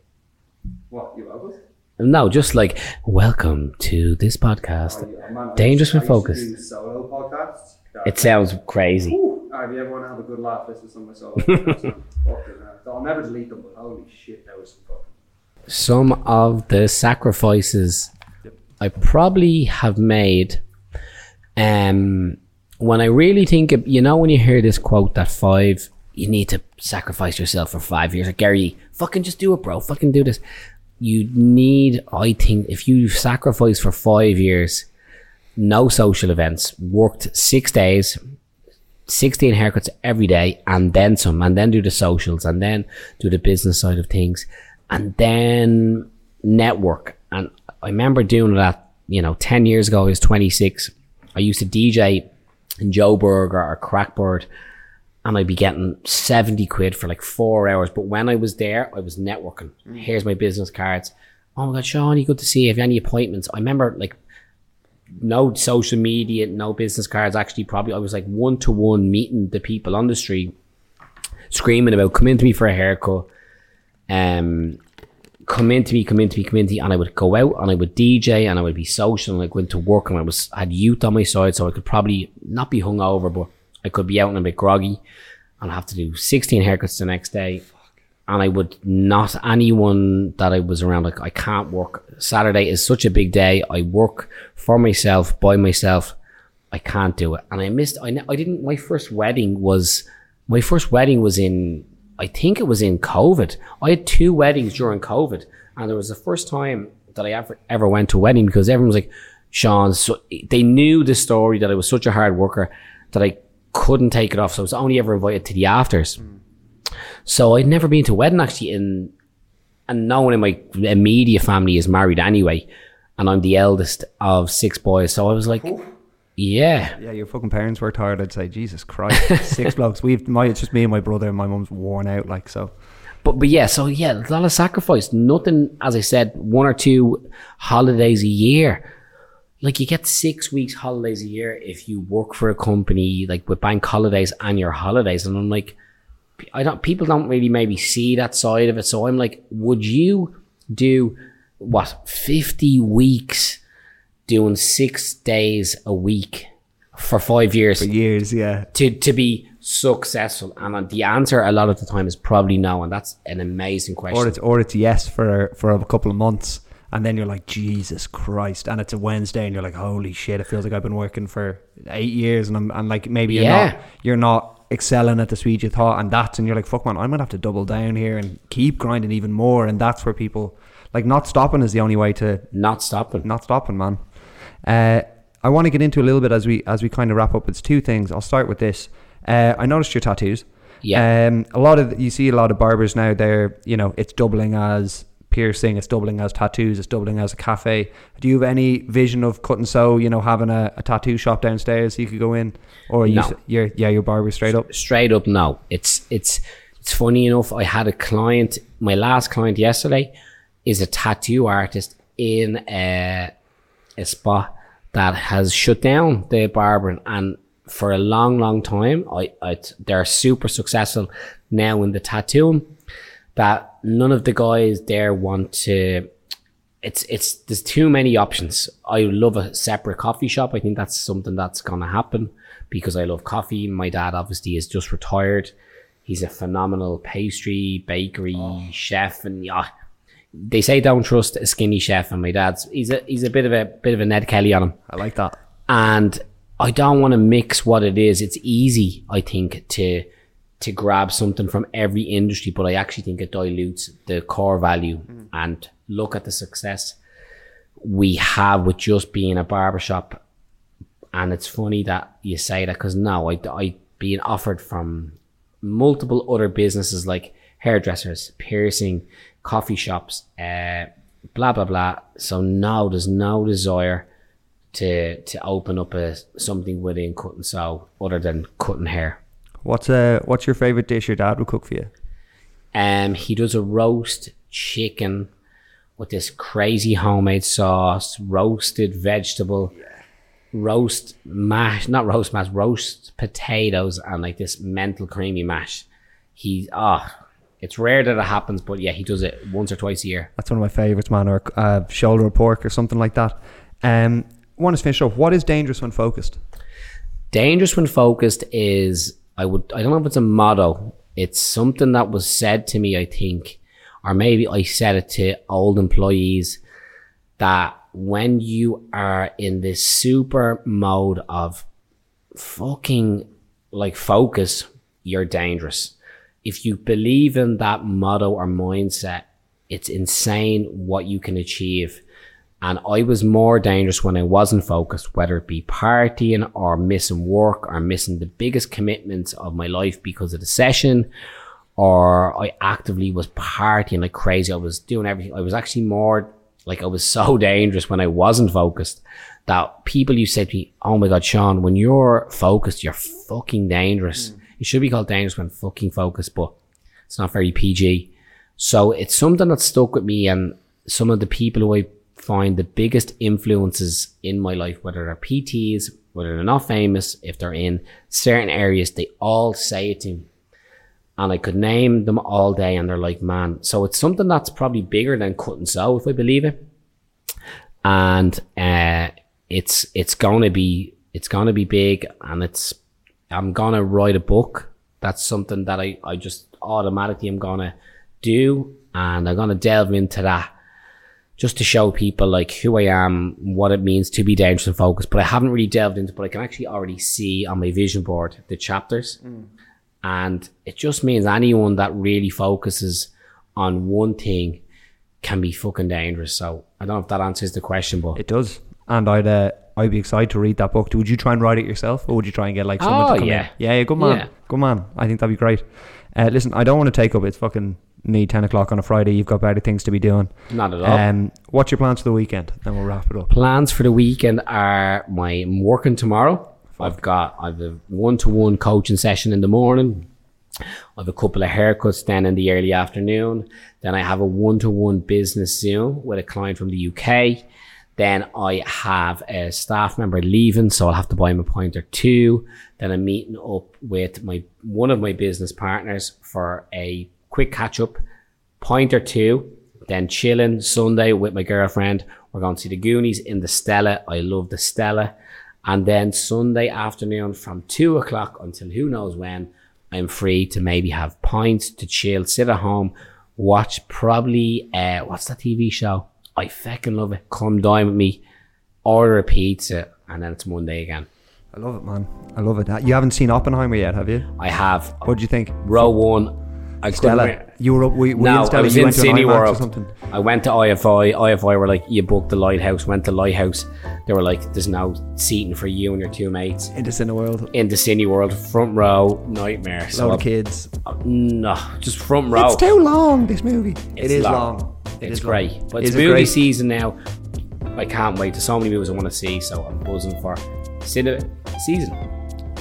What you vocals? No, just like welcome to this podcast. Dangerous when focused. Solo podcasts. It sounds crazy. Have you ever want to have a good laugh? Listen to some my solo. *laughs* I'll never delete them, but holy shit, that was some fucking. some of the sacrifices I probably have made. Um, when I really think, of, you know, when you hear this quote that five, you need to sacrifice yourself for five years. Like Gary, fucking just do it, bro. Fucking do this. You need, I think, if you sacrifice for five years, no social events, worked six days, 16 haircuts every day and then some and then do the socials and then do the business side of things and then network and i remember doing that you know 10 years ago i was 26 i used to dj Jo'Burger or crackbird and i'd be getting 70 quid for like four hours. But when i was there i was networking. Here's my business cards. Oh my god Sean, you good to see you. Have you any appointments i remember like no social media, no business cards. Actually, probably I was like one to one meeting the people on the street, screaming about come in to me for a haircut, um, come into me, come into me, come in to me, and I would go out and I would DJ and I would be social and I went to work and I was I had youth on my side, so I could probably not be hungover, but I could be out and a bit groggy, and have to do sixteen haircuts the next day. And I would not anyone that I was around like I can't work. Saturday is such a big day. I work for myself by myself. I can't do it. And I missed. I I didn't. My first wedding was my first wedding was in. I think it was in COVID. I had two weddings during COVID, and it was the first time that I ever ever went to a wedding because everyone was like, "Sean." So they knew the story that I was such a hard worker that I couldn't take it off. So I was only ever invited to the afters. So I'd never been to a wedding actually in, and no one in my immediate family is married anyway, and I'm the eldest of six boys. So I was like, yeah, Yeah, your fucking parents worked hard. I'd say, Jesus Christ, six *laughs* blokes. We've my it's just me and my brother. and My mum's worn out. Like so. but but yeah, so yeah, a lot of sacrifice. Nothing, as I said, one or two holidays a year. Like you get six weeks holidays a year if you work for a company like with bank holidays and your holidays, and I'm like, I don't. People don't really maybe see that side of it. So I'm like, would you do what fifty weeks doing six days a week for five years For years, yeah. to to be successful? And uh, the answer a lot of the time is probably no, and that's an amazing question. Or it's or it's yes for for a couple of months, and then you're like Jesus Christ, and it's a Wednesday, and you're like holy shit, it feels like I've been working for eight years, and I'm and like maybe you're Yeah. not you're not excelling at the speed you thought, and that's and you're like fuck man, I'm gonna have to double down here and keep grinding even more, and that's where people like not stopping is the only way to Not stopping. not stopping, man. Uh, I want to get into a little bit as we as we kind of wrap up. It's two things. I'll start with this. Uh, I noticed your tattoos. Yeah. Um, a lot of you see a lot of barbers now. They're you know it's doubling as piercing, it's doubling as tattoos, it's doubling as a cafe. Do you have any vision of cut and sew? You know, having a, a tattoo shop downstairs you could go in, or are you, you're yeah, you're barber straight up. straight up no it's it's it's funny enough i had a client my last client yesterday is a tattoo artist in a, a spot that has shut down the barbering and for a long long time I, I they're super successful now in the tattooing that none of the guys there want to it's it's there's too many options. I love a separate coffee shop. I think that's something that's gonna happen because I love coffee. My dad obviously is just retired. He's a phenomenal pastry bakery oh. chef, and yeah, they say don't trust a skinny chef. And my dad's he's a he's a bit of a bit of a Ned Kelly on him I like that. and I don't want to mix what it is. It's easy, I think, to to grab something from every industry, but I actually think it dilutes the core value hmm. and look at the success we have with just being a barbershop. And it's funny that you say that because now I I being offered from multiple other businesses like hairdressers, piercing, coffee shops, uh, blah blah blah. So now there's no desire to to open up a something within cut and sew other than cutting hair. What's uh what's your favorite dish your dad would cook for you? Um, he does a roast chicken with this crazy homemade sauce, roasted vegetable, roast mash, not roast mash, roast potatoes, and like this mental creamy mash. He ah, it's rare that it happens, but yeah, he does it once or twice a year. That's one of my favorites, man. Or uh, shoulder of pork or something like that. Um, want to finish up. What is dangerous when focused? Dangerous when focused is I would I don't know if it's a motto. It's something that was said to me, I think, or maybe I said it to old employees that when you are in this super mode of fucking like focus, you're dangerous. If you believe in that motto or mindset, it's insane what you can achieve. And I was more dangerous when I wasn't focused, whether it be partying or missing work or missing the biggest commitments of my life because of the session, or I actively was partying like crazy. I was doing everything. I was actually more like I was so *laughs* dangerous when I wasn't focused that people you said to me, Oh my God, Sean, when you're focused, you're fucking dangerous. It should be called dangerous when fucking focused, but it's not very PG. So it's something that stuck with me and some of the people who I find the biggest influences in my life, whether they're PTs, whether they're not famous, if they're in certain areas, they all say it to me. And I could name them all day and they're like, man. So it's something that's probably bigger than cut and sew, if I believe it. And uh, it's it's gonna be it's gonna be big and it's I'm gonna write a book. That's something that I, I just automatically am gonna do and I'm gonna delve into that just to show people like who I am, what it means to be dangerous and focused. But I haven't really delved into but I can actually already see on my vision board the chapters. And it just means anyone that really focuses on one thing can be fucking dangerous. So I don't know if that answers the question, but It does, and I'd uh, I'd be excited to read that book. Would you try and write it yourself, or would you try and get like someone Oh, to come yeah. in? Yeah, yeah, good man, Yeah. good man. I think that'd be great. Uh, listen, I don't want to take up. It's fucking nearly ten o'clock on a Friday. You've got better things to be doing. not at all. Um, what's your plans for the weekend? Then we'll wrap it up. plans for the weekend are my I'm working tomorrow. I've got I've a one to one coaching session in the morning. I have a couple of haircuts then in the early afternoon. Then I have a one to one business Zoom with a client from the UK. Then I have a staff member leaving, so I'll have to buy him a pint or two. Then I'm meeting up with my one of my business partners for a quick catch up, pint or two. Then chilling Sunday with my girlfriend. We're going to see the Goonies in the Stella. I love the Stella. And then Sunday afternoon from two o'clock until who knows when, I'm free to maybe have pints to chill, sit at home, watch probably uh what's that TV show? I fucking love it. Come dine with me, order a pizza, and then it's Monday again. I love it, man. I love it. You haven't seen Oppenheimer yet, have you? I have What do you think? row one. I Stella, couldn't you were up. We, we No, Stella, I was in went to an Cine or World. something. I went to IFI. IFI were like, you booked the Lighthouse. Went to Lighthouse. They were like, there's no seating for you and your two mates In the Cine World. in the Cine World, front row, nightmare. So Load of I- kids. Uh, no, just front row. It's too long. This movie. it It's is long. long. It's is great. long. But it's movie great? season now. I can't wait. There's so many movies I want to see, so I'm buzzing for cinema season.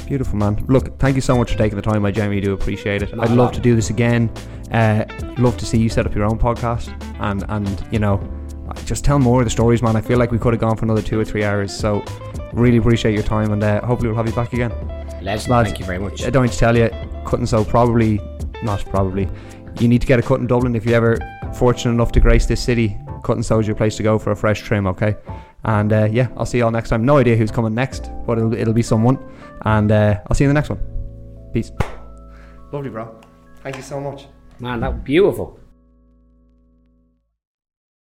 Beautiful, man. Look, thank you so much for taking the time, my Jamie. do appreciate it. I'd love to do this again. Uh, love to see you set up your own podcast and and you know just tell more of the stories, man. I feel like we could have gone for another two or three hours. So really appreciate your time, and uh, hopefully we'll have you back again. Legend. Lads, Thank you very much. I don't need to tell you, cut and sew probably not probably. You need to get a cut in Dublin if you're ever fortunate enough to grace this city. Cut and sew is your place to go for a fresh trim, okay? And uh, yeah, I'll see you all next time. No idea who's coming next, but it'll, it'll be someone. And uh, I'll see you in the next one. Peace. Lovely, bro. Thank you so much. Man, that was beautiful.